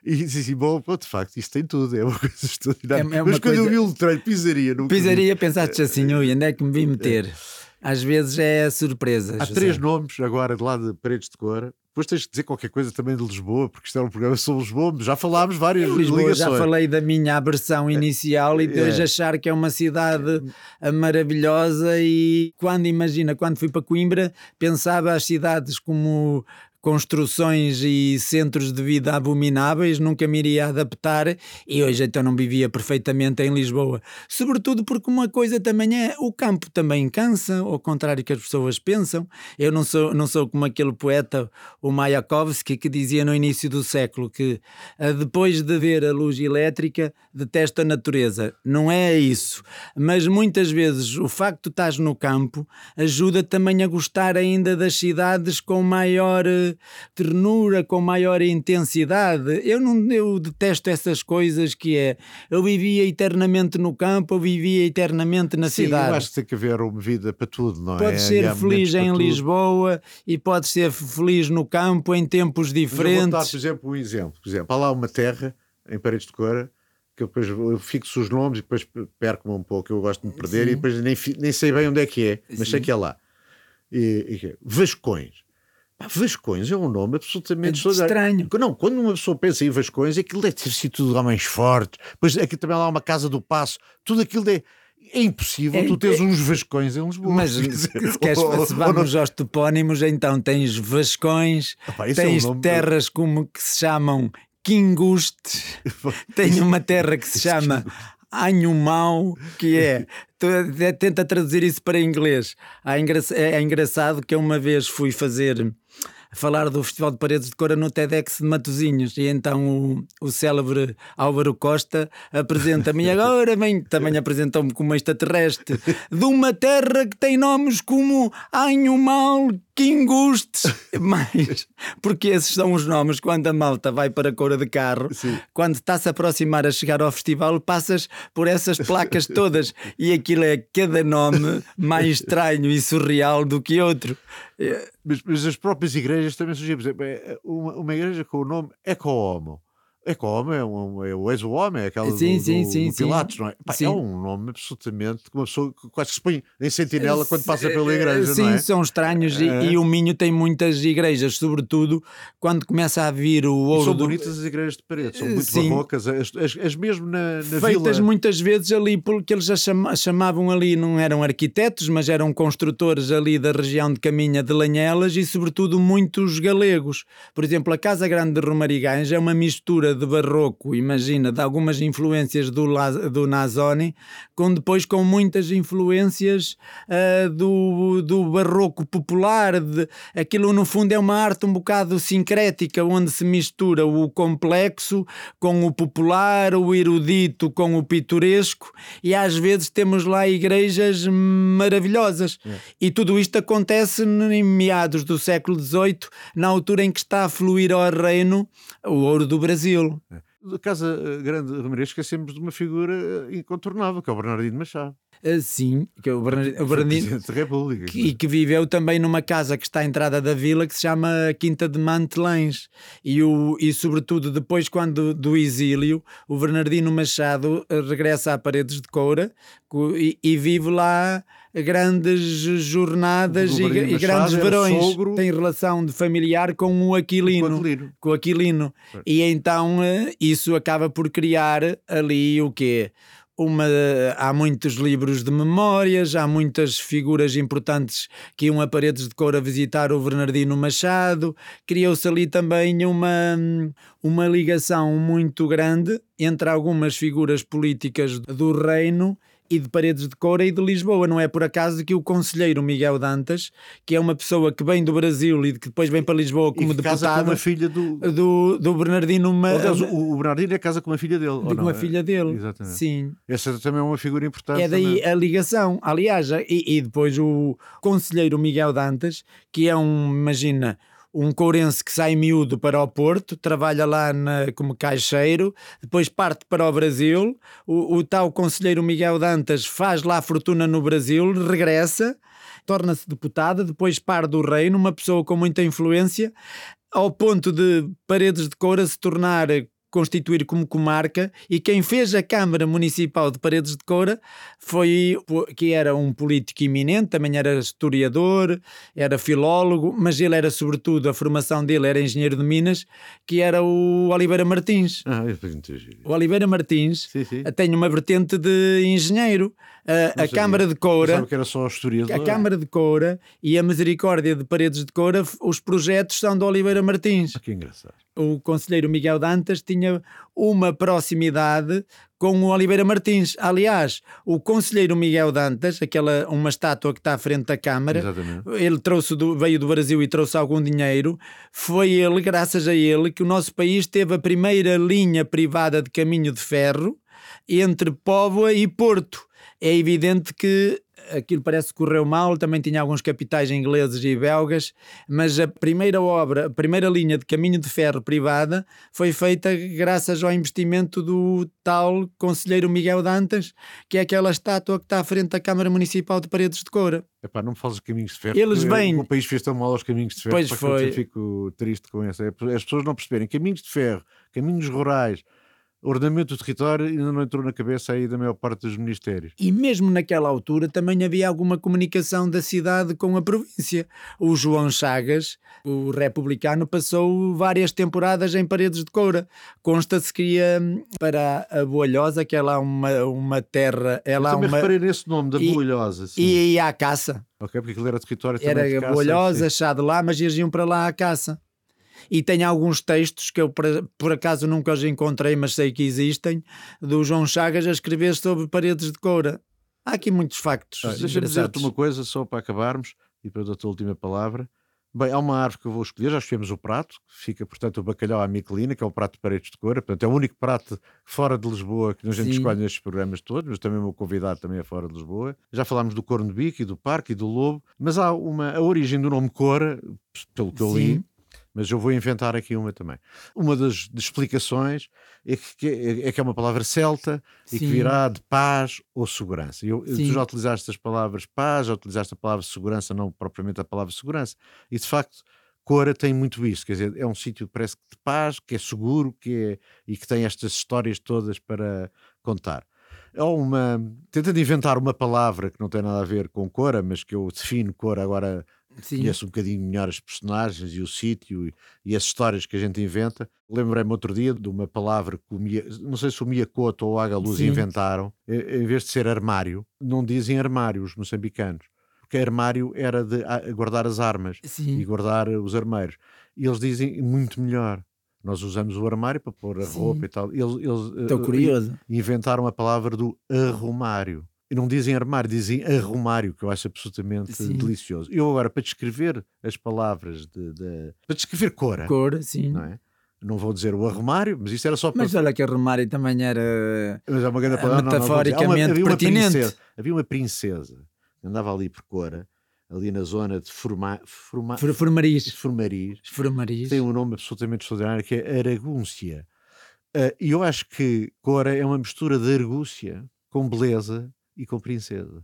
Speaker 1: e disse assim: bom, pô, de facto, isto tem tudo, é uma coisa extraordinária.
Speaker 2: É- é uma
Speaker 1: mas quando eu
Speaker 2: coisa-
Speaker 1: vi o letreiro pizzaria, não
Speaker 2: Pizzaria, pensaste assim, ui, onde é que me vim meter? Às vezes é surpresa.
Speaker 1: Há
Speaker 2: José.
Speaker 1: três nomes agora de lá de Paredes de Cora. Depois tens de dizer qualquer coisa também de Lisboa, porque isto é um programa sobre Lisboa, mas já falámos várias
Speaker 2: Lisboa
Speaker 1: ligações.
Speaker 2: já falei da minha aversão inicial e de hoje
Speaker 1: É.
Speaker 2: achar que é uma cidade ah, maravilhosa e quando imagina, quando fui para Coimbra, pensava as cidades como construções e centros de vida abomináveis, nunca me iria adaptar e hoje então não vivia perfeitamente em Lisboa. Sobretudo porque uma coisa também é, o campo também cansa, ao contrário que as pessoas pensam. Eu não sou, não sou como aquele poeta, o Mayakovsky, que dizia no início do século que ah, depois de ver a luz elétrica detesta a natureza. Não é isso. Mas muitas vezes o facto de estás no campo ajuda também a gostar ainda das cidades com maior eh, ternura, com maior intensidade. Eu não eu detesto essas coisas que é eu vivia eternamente no campo, eu vivia eternamente na
Speaker 1: Sim,
Speaker 2: cidade.
Speaker 1: eu acho que tem que haver uma vida para tudo, não é?
Speaker 2: Podes
Speaker 1: E
Speaker 2: ser feliz em. Lisboa e podes ser feliz no campo em tempos
Speaker 1: Mas eu vou dar,
Speaker 2: diferentes.
Speaker 1: por exemplo, um exemplo. Por exemplo, há lá uma terra em Paredes de Cora que eu depois eu fixo os nomes e depois perco-me um pouco, eu gosto de me perder
Speaker 2: Sim.
Speaker 1: e depois nem, nem sei bem onde é que é, mas sei
Speaker 2: Sim.
Speaker 1: que é lá. E, e é? Vascões. Pá, Vascões é um nome absolutamente
Speaker 2: É estranho.
Speaker 1: Não, quando uma pessoa pensa em Vascões, aquilo deve ter sido tudo homens fortes. Depois aqui também há uma casa do passo, tudo aquilo é, é impossível
Speaker 2: É-
Speaker 1: tu teres uns Vascões em Lisboa.
Speaker 2: Mas se queres,
Speaker 1: ou-
Speaker 2: se aos topónimos, então tens Vascões,
Speaker 1: Epá, isso é um
Speaker 2: tens
Speaker 1: nome-
Speaker 2: terras como que se chamam Quingustes, tem uma terra que se chama Anhumau, que é. é- Tenta traduzir isso para inglês. Engra- É engraçado que eu uma vez fui fazer. Falar do Festival de Paredes de Cora no TEDx de Matosinhos e então o, o célebre Álvaro Costa apresenta-me e agora vem, também apresentou-me como extraterrestre de uma terra que tem nomes como Anhumal, Quingustes mas porque esses são os nomes quando a malta vai para a Cora de carro
Speaker 1: Sim.
Speaker 2: quando está-se a aproximar a chegar ao festival, passas por essas placas todas e aquilo é cada nome mais estranho e surreal do que outro.
Speaker 1: Mas, mas as próprias igrejas também surgiram. Por exemplo, é uma, uma igreja com o nome Eco-Homo. Eco-Homo é, um, é o ex-homem, é aquela
Speaker 2: Sim,
Speaker 1: do,
Speaker 2: sim,
Speaker 1: do-
Speaker 2: sim,
Speaker 1: do
Speaker 2: sim.
Speaker 1: Pilatos, não é? Pá,
Speaker 2: Sim.
Speaker 1: é um nome absolutamente que uma pessoa que quase se põe em sentinela quando passa pela igreja,
Speaker 2: Sim,
Speaker 1: é?
Speaker 2: são estranhos e,
Speaker 1: É.
Speaker 2: e o Minho tem muitas igrejas, sobretudo quando começa a vir o
Speaker 1: E
Speaker 2: ouro
Speaker 1: são
Speaker 2: do-
Speaker 1: bonitas as igrejas de parede, são
Speaker 2: Eh,
Speaker 1: muito barrocas, as, as, as mesmo na, na
Speaker 2: feitas
Speaker 1: vila.
Speaker 2: muitas vezes ali porque eles já chama- chamavam ali, não eram arquitetos, mas eram construtores ali da região de Caminha de Lanhelas e sobretudo muitos galegos. Por exemplo, a Casa Grande de Romarigães é uma mistura de barroco, imagina, de algumas influências do, do Nazoni, com depois com muitas influências ah, do, do barroco popular. De, aquilo no fundo é uma arte um bocado sincrética, onde se mistura o complexo com o popular, o erudito com o pitoresco, e às vezes temos lá igrejas maravilhosas. E tudo isto acontece em meados do século XVIII, na altura em que está a fluir ao reino o ouro do Brasil.
Speaker 1: Da Casa eh, Grande de Ramirez esquecemos de uma figura eh, incontornável, que é o Bernardino Machado.
Speaker 2: Assim, que é o Bernardino, o Bernardino
Speaker 1: Presidente da República.
Speaker 2: que- e que viveu também numa casa que está à entrada da vila que se chama Quinta de Mantelães e, o, e sobretudo depois quando do exílio o Bernardino Machado eh, regressa a Paredes de Coura co- e, e vive lá grandes jornadas e, e grandes verões
Speaker 1: sogro-
Speaker 2: tem relação de familiar com o Aquilino
Speaker 1: Com o Aquilino.
Speaker 2: com o Aquilino. E então eh, isso acaba por criar ali o quê? Uma, há muitos livros de memórias, há muitas figuras importantes que iam a paredes de cor a visitar o Bernardino Machado. Criou-se ali também uma, uma ligação muito grande entre algumas figuras políticas do reino e de Paredes de Coura e de Lisboa. Não é por acaso que o conselheiro Miguel Dantas, que é uma pessoa que vem do Brasil e que depois vem para Lisboa como
Speaker 1: e que casa com
Speaker 2: deputado,
Speaker 1: uma filha do.
Speaker 2: do, do Bernardino Ma...
Speaker 1: Aliás, o, o Bernardino é casa com uma filha dele.
Speaker 2: de uma
Speaker 1: É-
Speaker 2: filha dele.
Speaker 1: Exatamente.
Speaker 2: Sim.
Speaker 1: Essa também é uma figura importante.
Speaker 2: É daí
Speaker 1: também.
Speaker 2: a ligação. Aliás, e, e depois o conselheiro Miguel Dantas, que é um, imagina, um courense que sai miúdo para o Porto, trabalha lá na, como caixeiro, depois parte para o Brasil, o, o tal conselheiro Miguel Dantas faz lá fortuna no Brasil, regressa, torna-se deputada, depois par do reino, uma pessoa com muita influência, ao ponto de Paredes de Coura se tornar constituir como comarca e quem fez a Câmara Municipal de Paredes de Coura foi que era um político eminente, também era historiador, era filólogo, mas ele era sobretudo, a formação dele era engenheiro de Minas, que era o Oliveira Martins.
Speaker 1: Ah,
Speaker 2: o Oliveira Martins sim, sim. tem uma vertente de engenheiro. A, a Câmara de Coura,
Speaker 1: que era só historiador.
Speaker 2: A Câmara de Coura e a Misericórdia de Paredes de Coura, os projetos são do Oliveira Martins.
Speaker 1: Ah, que engraçado
Speaker 2: o conselheiro Miguel Dantas tinha uma proximidade com o Oliveira Martins. Aliás, o conselheiro Miguel Dantas, aquela uma estátua que está à frente da Câmara,
Speaker 1: Exatamente.
Speaker 2: ele trouxe do, veio do Brasil e trouxe algum dinheiro. Foi ele, graças a ele, que o nosso país teve a primeira linha privada de caminho de ferro entre Póvoa e Porto. É evidente que aquilo parece que correu mal, também tinha alguns capitais ingleses e belgas, mas a primeira obra, a primeira linha de caminho de ferro privada foi feita graças ao investimento do tal conselheiro Miguel Dantas, que é aquela estátua que está à frente da Câmara Municipal de Paredes de Coura.
Speaker 1: Epá, não me fales de caminhos de ferro.
Speaker 2: Eles vêm...
Speaker 1: O país fez tão mal aos caminhos de ferro.
Speaker 2: Pois foi.
Speaker 1: Eu fico triste com isso. É, as pessoas não perceberem. Caminhos de ferro, caminhos rurais, ordenamento do território ainda não entrou na cabeça aí da maior parte dos ministérios.
Speaker 2: E mesmo naquela altura também havia alguma comunicação da cidade com a província. O João Chagas, o republicano, passou várias temporadas em Paredes de Coura. Consta-se que ia para a Boalhosa, que é lá uma, uma terra... É lá
Speaker 1: Eu também
Speaker 2: uma...
Speaker 1: reparei nesse nome, da Boalhosa. Sim.
Speaker 2: E ia à caça.
Speaker 1: Ok, porque aquilo era território
Speaker 2: também
Speaker 1: Era
Speaker 2: Boalhosa, chá de lá, mas eles iam para lá à caça e tem alguns textos que eu por acaso nunca os encontrei, mas sei que existem, do João Chagas a escrever sobre paredes de coura. Há aqui muitos factos. Ah,
Speaker 1: Deixa-me dizer-te uma coisa, só para acabarmos, e para a tua última palavra. Bem, há uma árvore que eu vou escolher, já escolhemos o prato, fica, portanto, o bacalhau à miquelina, que é o prato de paredes de coura, portanto, é o único prato fora de Lisboa que a gente Sim. escolhe nestes programas todos, mas também o meu convidado também é fora de Lisboa. Já falámos do corno de bico e do parque e do lobo, mas há uma, a origem do nome cora, pelo que eu li, mas eu vou inventar aqui uma também. Uma das, explicações é que, é, é, que é uma palavra celta Sim. e que virá de paz ou segurança. Eu, tu já utilizaste as palavras paz, já utilizaste a palavra segurança, não propriamente a palavra segurança, e de facto. Cora tem muito isso, quer dizer, é um sítio que parece que de paz, que é seguro que é, e que tem estas histórias todas para contar. É uma. Tentando inventar uma palavra que não tem nada a ver com Cora, mas que eu defino Cora agora Sim. conheço um bocadinho melhor as personagens e o sítio e, e, as histórias que a gente inventa. Lembrei-me outro dia de uma palavra que o Mia, não sei se o Miyakoto ou o Agaluz inventaram, em vez de ser armário, não dizem armário os moçambicanos. Porque armário era de guardar as armas
Speaker 2: Sim.
Speaker 1: e guardar os armeiros. E eles dizem muito melhor. Nós usamos o armário para pôr a Sim. roupa e tal. Eles, eles
Speaker 2: Estou uh, curioso.
Speaker 1: inventaram a palavra do arrumário e não dizem armário, dizem arrumário, que eu acho absolutamente sim. delicioso. Eu agora, para descrever as palavras de, de para descrever cor,
Speaker 2: cor, sim.
Speaker 1: Não, é? não vou dizer o arrumário, mas isto era só para.
Speaker 2: Mas olha que arrumário também era
Speaker 1: mas é uma grande palavra,
Speaker 2: metaforicamente não, não, havia pertinente.
Speaker 1: Uma princesa, havia uma princesa que andava ali por Cora, ali na zona de Forma,
Speaker 2: Forma, Formariz.
Speaker 1: Formariz.
Speaker 2: Formariz.
Speaker 1: Tem um nome absolutamente extraordinário que é Aragúncia. Uh, e eu acho que Cora é uma mistura de argúcia com beleza e com princesa.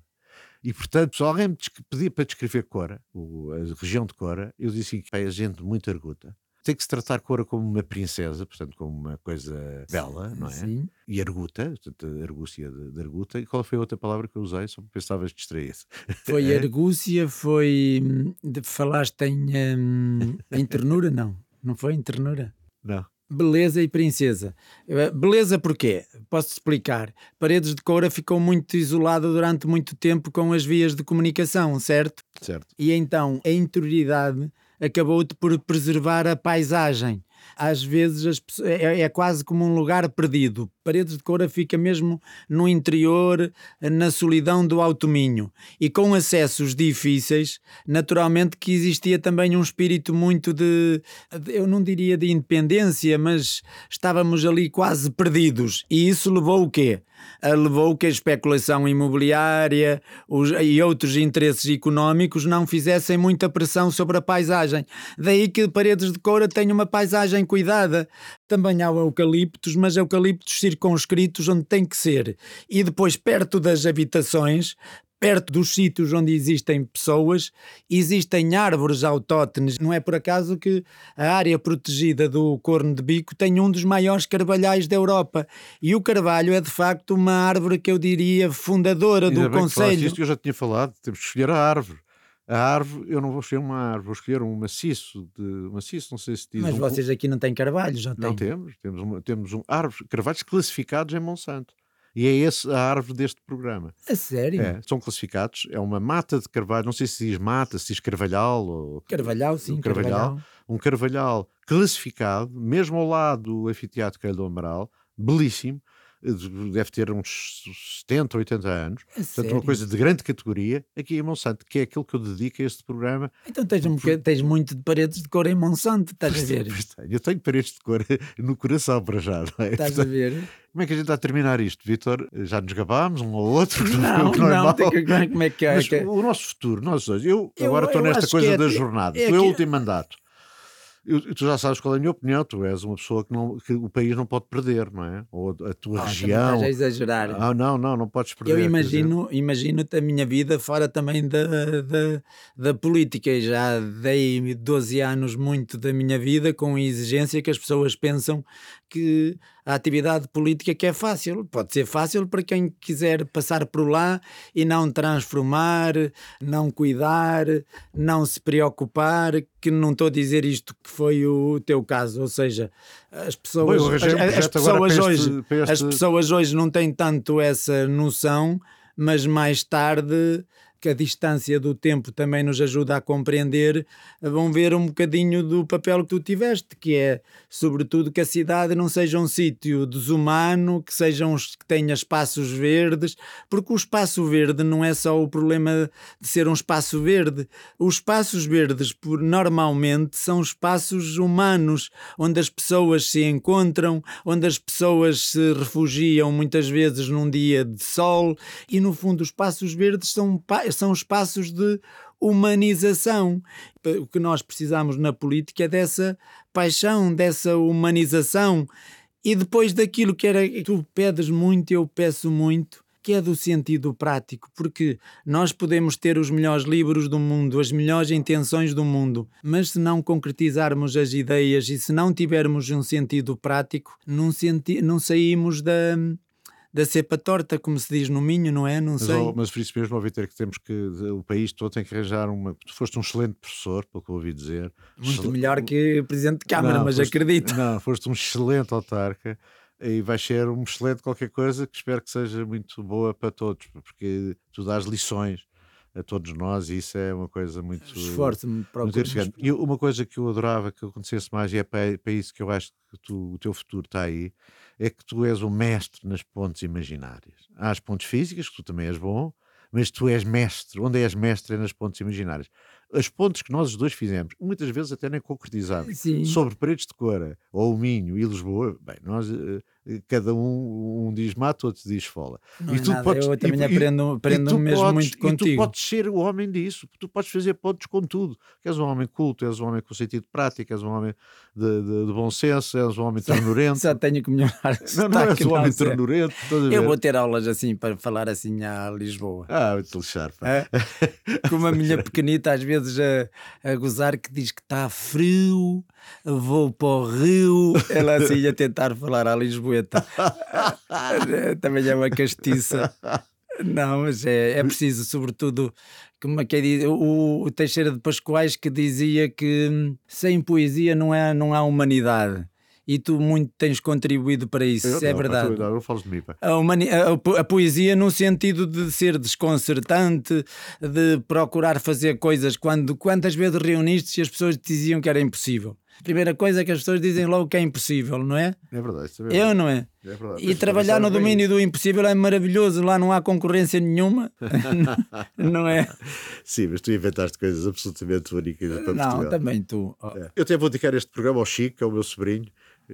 Speaker 1: E portanto, se alguém me pedia para descrever Cora, a região de Cora, eu disse que é gente muito arguta. Tem que se tratar Cora como uma princesa, portanto, como uma coisa bela, não é?
Speaker 2: Sim.
Speaker 1: E arguta, portanto, argúcia de, de, arguta. E qual foi a outra palavra que eu usei? Só pensavas distrair
Speaker 2: Foi argúcia, foi. De, falaste em, um, em ternura? Não. Não foi em ternura?
Speaker 1: Não.
Speaker 2: Beleza e princesa. Eh, beleza porquê? Posso explicar. Paredes de Coura ficou muito isolada durante muito tempo com as vias de comunicação, certo?
Speaker 1: Certo.
Speaker 2: E então a interioridade acabou por preservar a paisagem. Às vezes as, é, é quase como um lugar perdido Paredes de Coura fica mesmo no interior, na solidão do Alto Minho. E com acessos difíceis, naturalmente que existia também um espírito muito de, eu não diria de independência, mas estávamos ali quase perdidos. E isso levou o quê? levou que a especulação imobiliária os, e outros interesses económicos não fizessem muita pressão sobre a paisagem. Daí que Paredes de Coura tem uma paisagem cuidada. Também há eucaliptos, mas eucaliptos circunscritos onde tem que ser. E depois, perto das habitações, perto dos sítios onde existem pessoas, existem árvores autóctones. Não é por acaso que a área protegida do Corno de Bico tem um dos maiores carvalhais da Europa. E o carvalho é de facto uma árvore que eu diria fundadora
Speaker 1: Ainda
Speaker 2: do Conselho.
Speaker 1: Isto que eu já tinha falado, temos que escolher a árvore. A árvore, eu não vou escolher uma árvore, vou escolher um maciço, de, maciço, não sei se diz.
Speaker 2: Mas
Speaker 1: um,
Speaker 2: vocês aqui não têm carvalhos, já
Speaker 1: Não temos, temos, uma, temos um árvore, carvalhos classificados em Monsanto. E é essa a árvore deste programa.
Speaker 2: A sério?
Speaker 1: É, são classificados. É uma mata de carvalho, não sei se diz mata, se diz carvalhal. Ou,
Speaker 2: carvalhal, sim,
Speaker 1: carvalhal,
Speaker 2: carvalhal.
Speaker 1: Um carvalhal classificado, mesmo ao lado do anfiteatro Caio do Amaral, belíssimo, deve ter uns 70, 80 anos.
Speaker 2: É
Speaker 1: Portanto,
Speaker 2: sério?
Speaker 1: uma coisa de grande categoria aqui em Monsanto, que é aquilo que eu dedico a este programa.
Speaker 2: Então tens, um, tens muito de paredes de cor em Monsanto, estás a ver?
Speaker 1: Eu tenho paredes de cor no coração para já, não é?
Speaker 2: Estás a ver?
Speaker 1: Como é que a gente está a terminar isto, Vitor? Já nos gabámos um ou outro?
Speaker 2: Não, não,
Speaker 1: é
Speaker 2: que, como é que é?
Speaker 1: Mas
Speaker 2: que...
Speaker 1: o nosso futuro, nós dois, eu,
Speaker 2: Eu-
Speaker 1: agora estou nesta coisa
Speaker 2: é-
Speaker 1: da jornada,
Speaker 2: é
Speaker 1: tu é o último mandato. Eu- tu já sabes qual é a minha opinião, tu és uma pessoa que, não, que o país não pode perder, não é? Ou a tua
Speaker 2: Ah,
Speaker 1: região.
Speaker 2: Estás a exagerar.
Speaker 1: Ah, não, não, não podes perder.
Speaker 2: Eu imagino, imagino-te a minha vida fora também da, da, da política. E Já dei 12 anos muito da minha vida com a exigência que as pessoas pensam que a atividade política que é fácil. Pode ser fácil para quem quiser passar por lá e não transformar, não cuidar, não se preocupar, que não estou a dizer isto que foi o teu caso, ou seja, as pessoas,
Speaker 1: Bom,
Speaker 2: as- as pessoas
Speaker 1: este-
Speaker 2: hoje,
Speaker 1: este-
Speaker 2: as pessoas hoje não têm tanto essa noção, mas mais tarde que a distância do tempo também nos ajuda a compreender, vão ver um bocadinho do papel que tu tiveste, que é, sobretudo, que a cidade não seja um sítio desumano, que sejam os que tenha espaços verdes, porque o espaço verde não é só o problema de ser um espaço verde. Os espaços verdes, por, normalmente, são espaços humanos, onde as pessoas se encontram, onde as pessoas se refugiam muitas vezes num dia de sol, e no fundo, os espaços verdes são, são espaços de humanização. O que nós precisamos na política é dessa paixão, dessa humanização. E depois daquilo que era, tu pedes muito, eu peço muito, que é do sentido prático, porque nós podemos ter os melhores livros do mundo, as melhores intenções do mundo, mas se não concretizarmos as ideias e se não tivermos um sentido prático, não, senti não saímos da, da cepa torta, como se diz no Minho, não é? Não
Speaker 1: Mas,
Speaker 2: sei.
Speaker 1: ó, mas por isso mesmo, ouvi ter que temos que o país todo tem que arranjar uma. Tu foste um excelente professor, pelo que ouvi dizer.
Speaker 2: Muito
Speaker 1: Excel-
Speaker 2: melhor que Presidente de Câmara,
Speaker 1: Não,
Speaker 2: mas
Speaker 1: foste-
Speaker 2: acredito.
Speaker 1: Não, foste um excelente autarca e vais ser um excelente qualquer coisa que espero que seja muito boa para todos, porque tu dás lições a todos nós e isso é uma coisa muito.
Speaker 2: Esforço-me para
Speaker 1: muito. E uma coisa que eu adorava que acontecesse mais, e é para, para isso que eu acho que tu- o teu futuro está aí, é que tu és o mestre nas pontes imaginárias. Há as pontes físicas, que tu também és bom, mas tu és mestre. Onde és mestre é nas pontes imaginárias. As pontes que nós os dois fizemos, muitas vezes até nem concretizamos,
Speaker 2: Sim.
Speaker 1: sobre paredes de Cora, ou o Minho e Lisboa, bem, nós, eh, cada um, um diz mato, outro diz fola.
Speaker 2: Não é nada, eu também
Speaker 1: e-
Speaker 2: aprendo,
Speaker 1: e
Speaker 2: aprendo
Speaker 1: tu
Speaker 2: mesmo
Speaker 1: podes-
Speaker 2: muito
Speaker 1: E tu
Speaker 2: contigo.
Speaker 1: podes ser o homem disso, tu podes fazer pontos com tudo. Que és um homem culto, és um homem com sentido prático, és um homem de, de- de bom senso, és um homem ternurento.
Speaker 2: Só tenho que melhorar.
Speaker 1: Não, não és um homem
Speaker 2: sei.
Speaker 1: ternurento. a
Speaker 2: Eu vou ter aulas assim para falar assim a Lisboa.
Speaker 1: Ah, muito lixar.
Speaker 2: É? Como a minha pequenita às vezes a, a gozar que diz que está frio, vou para o rio. Ela assim a tentar falar à Também é uma castiça. Não, mas é, é preciso, sobretudo, como é que é, o, o Teixeira de Pascoais que dizia que hum, sem poesia não, é, não há humanidade. E tu muito tens contribuído para isso,
Speaker 1: Eu
Speaker 2: é
Speaker 1: não,
Speaker 2: verdade.
Speaker 1: não, não falas de mim.
Speaker 2: A, humani- a- a po- a poesia no sentido de ser desconcertante, de procurar fazer coisas quando quantas vezes reuniste e as pessoas te diziam que era impossível. Primeira coisa é que as pessoas dizem logo que é impossível, não é?
Speaker 1: É verdade. Isso é
Speaker 2: Eu
Speaker 1: verdade.
Speaker 2: não é?
Speaker 1: É verdade.
Speaker 2: E
Speaker 1: Mas
Speaker 2: trabalhar
Speaker 1: também
Speaker 2: no domínio do impossível é maravilhoso, lá não há concorrência nenhuma, não é?
Speaker 1: Sim, mas tu inventaste coisas absolutamente únicas para
Speaker 2: Não,
Speaker 1: Portugal.
Speaker 2: também tu.
Speaker 1: É. Eu até vou dedicar este programa ao Chico, que é o meu sobrinho,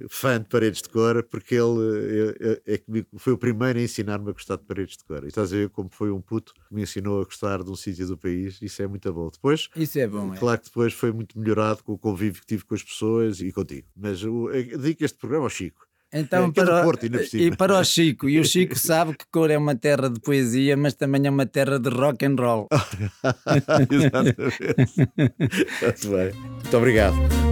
Speaker 1: fã de paredes de cor, porque ele é, é- é que me- foi o primeiro a ensinar-me a gostar de paredes de cor. E estás a ver como foi um puto que me ensinou a gostar de um sítio do país, isso é muito bom. Depois,
Speaker 2: Isso é bom, é.
Speaker 1: claro que depois foi muito melhorado com o convívio que tive com as pessoas e contigo. Mas o- eu dedico este programa ao Chico.
Speaker 2: Então,
Speaker 1: É, é
Speaker 2: para,
Speaker 1: Porto, ainda por cima.
Speaker 2: e para o Chico, e o Chico sabe que cor é uma terra de poesia, mas também é uma terra de rock and roll.
Speaker 1: Exatamente. Muito bem. Muito obrigado.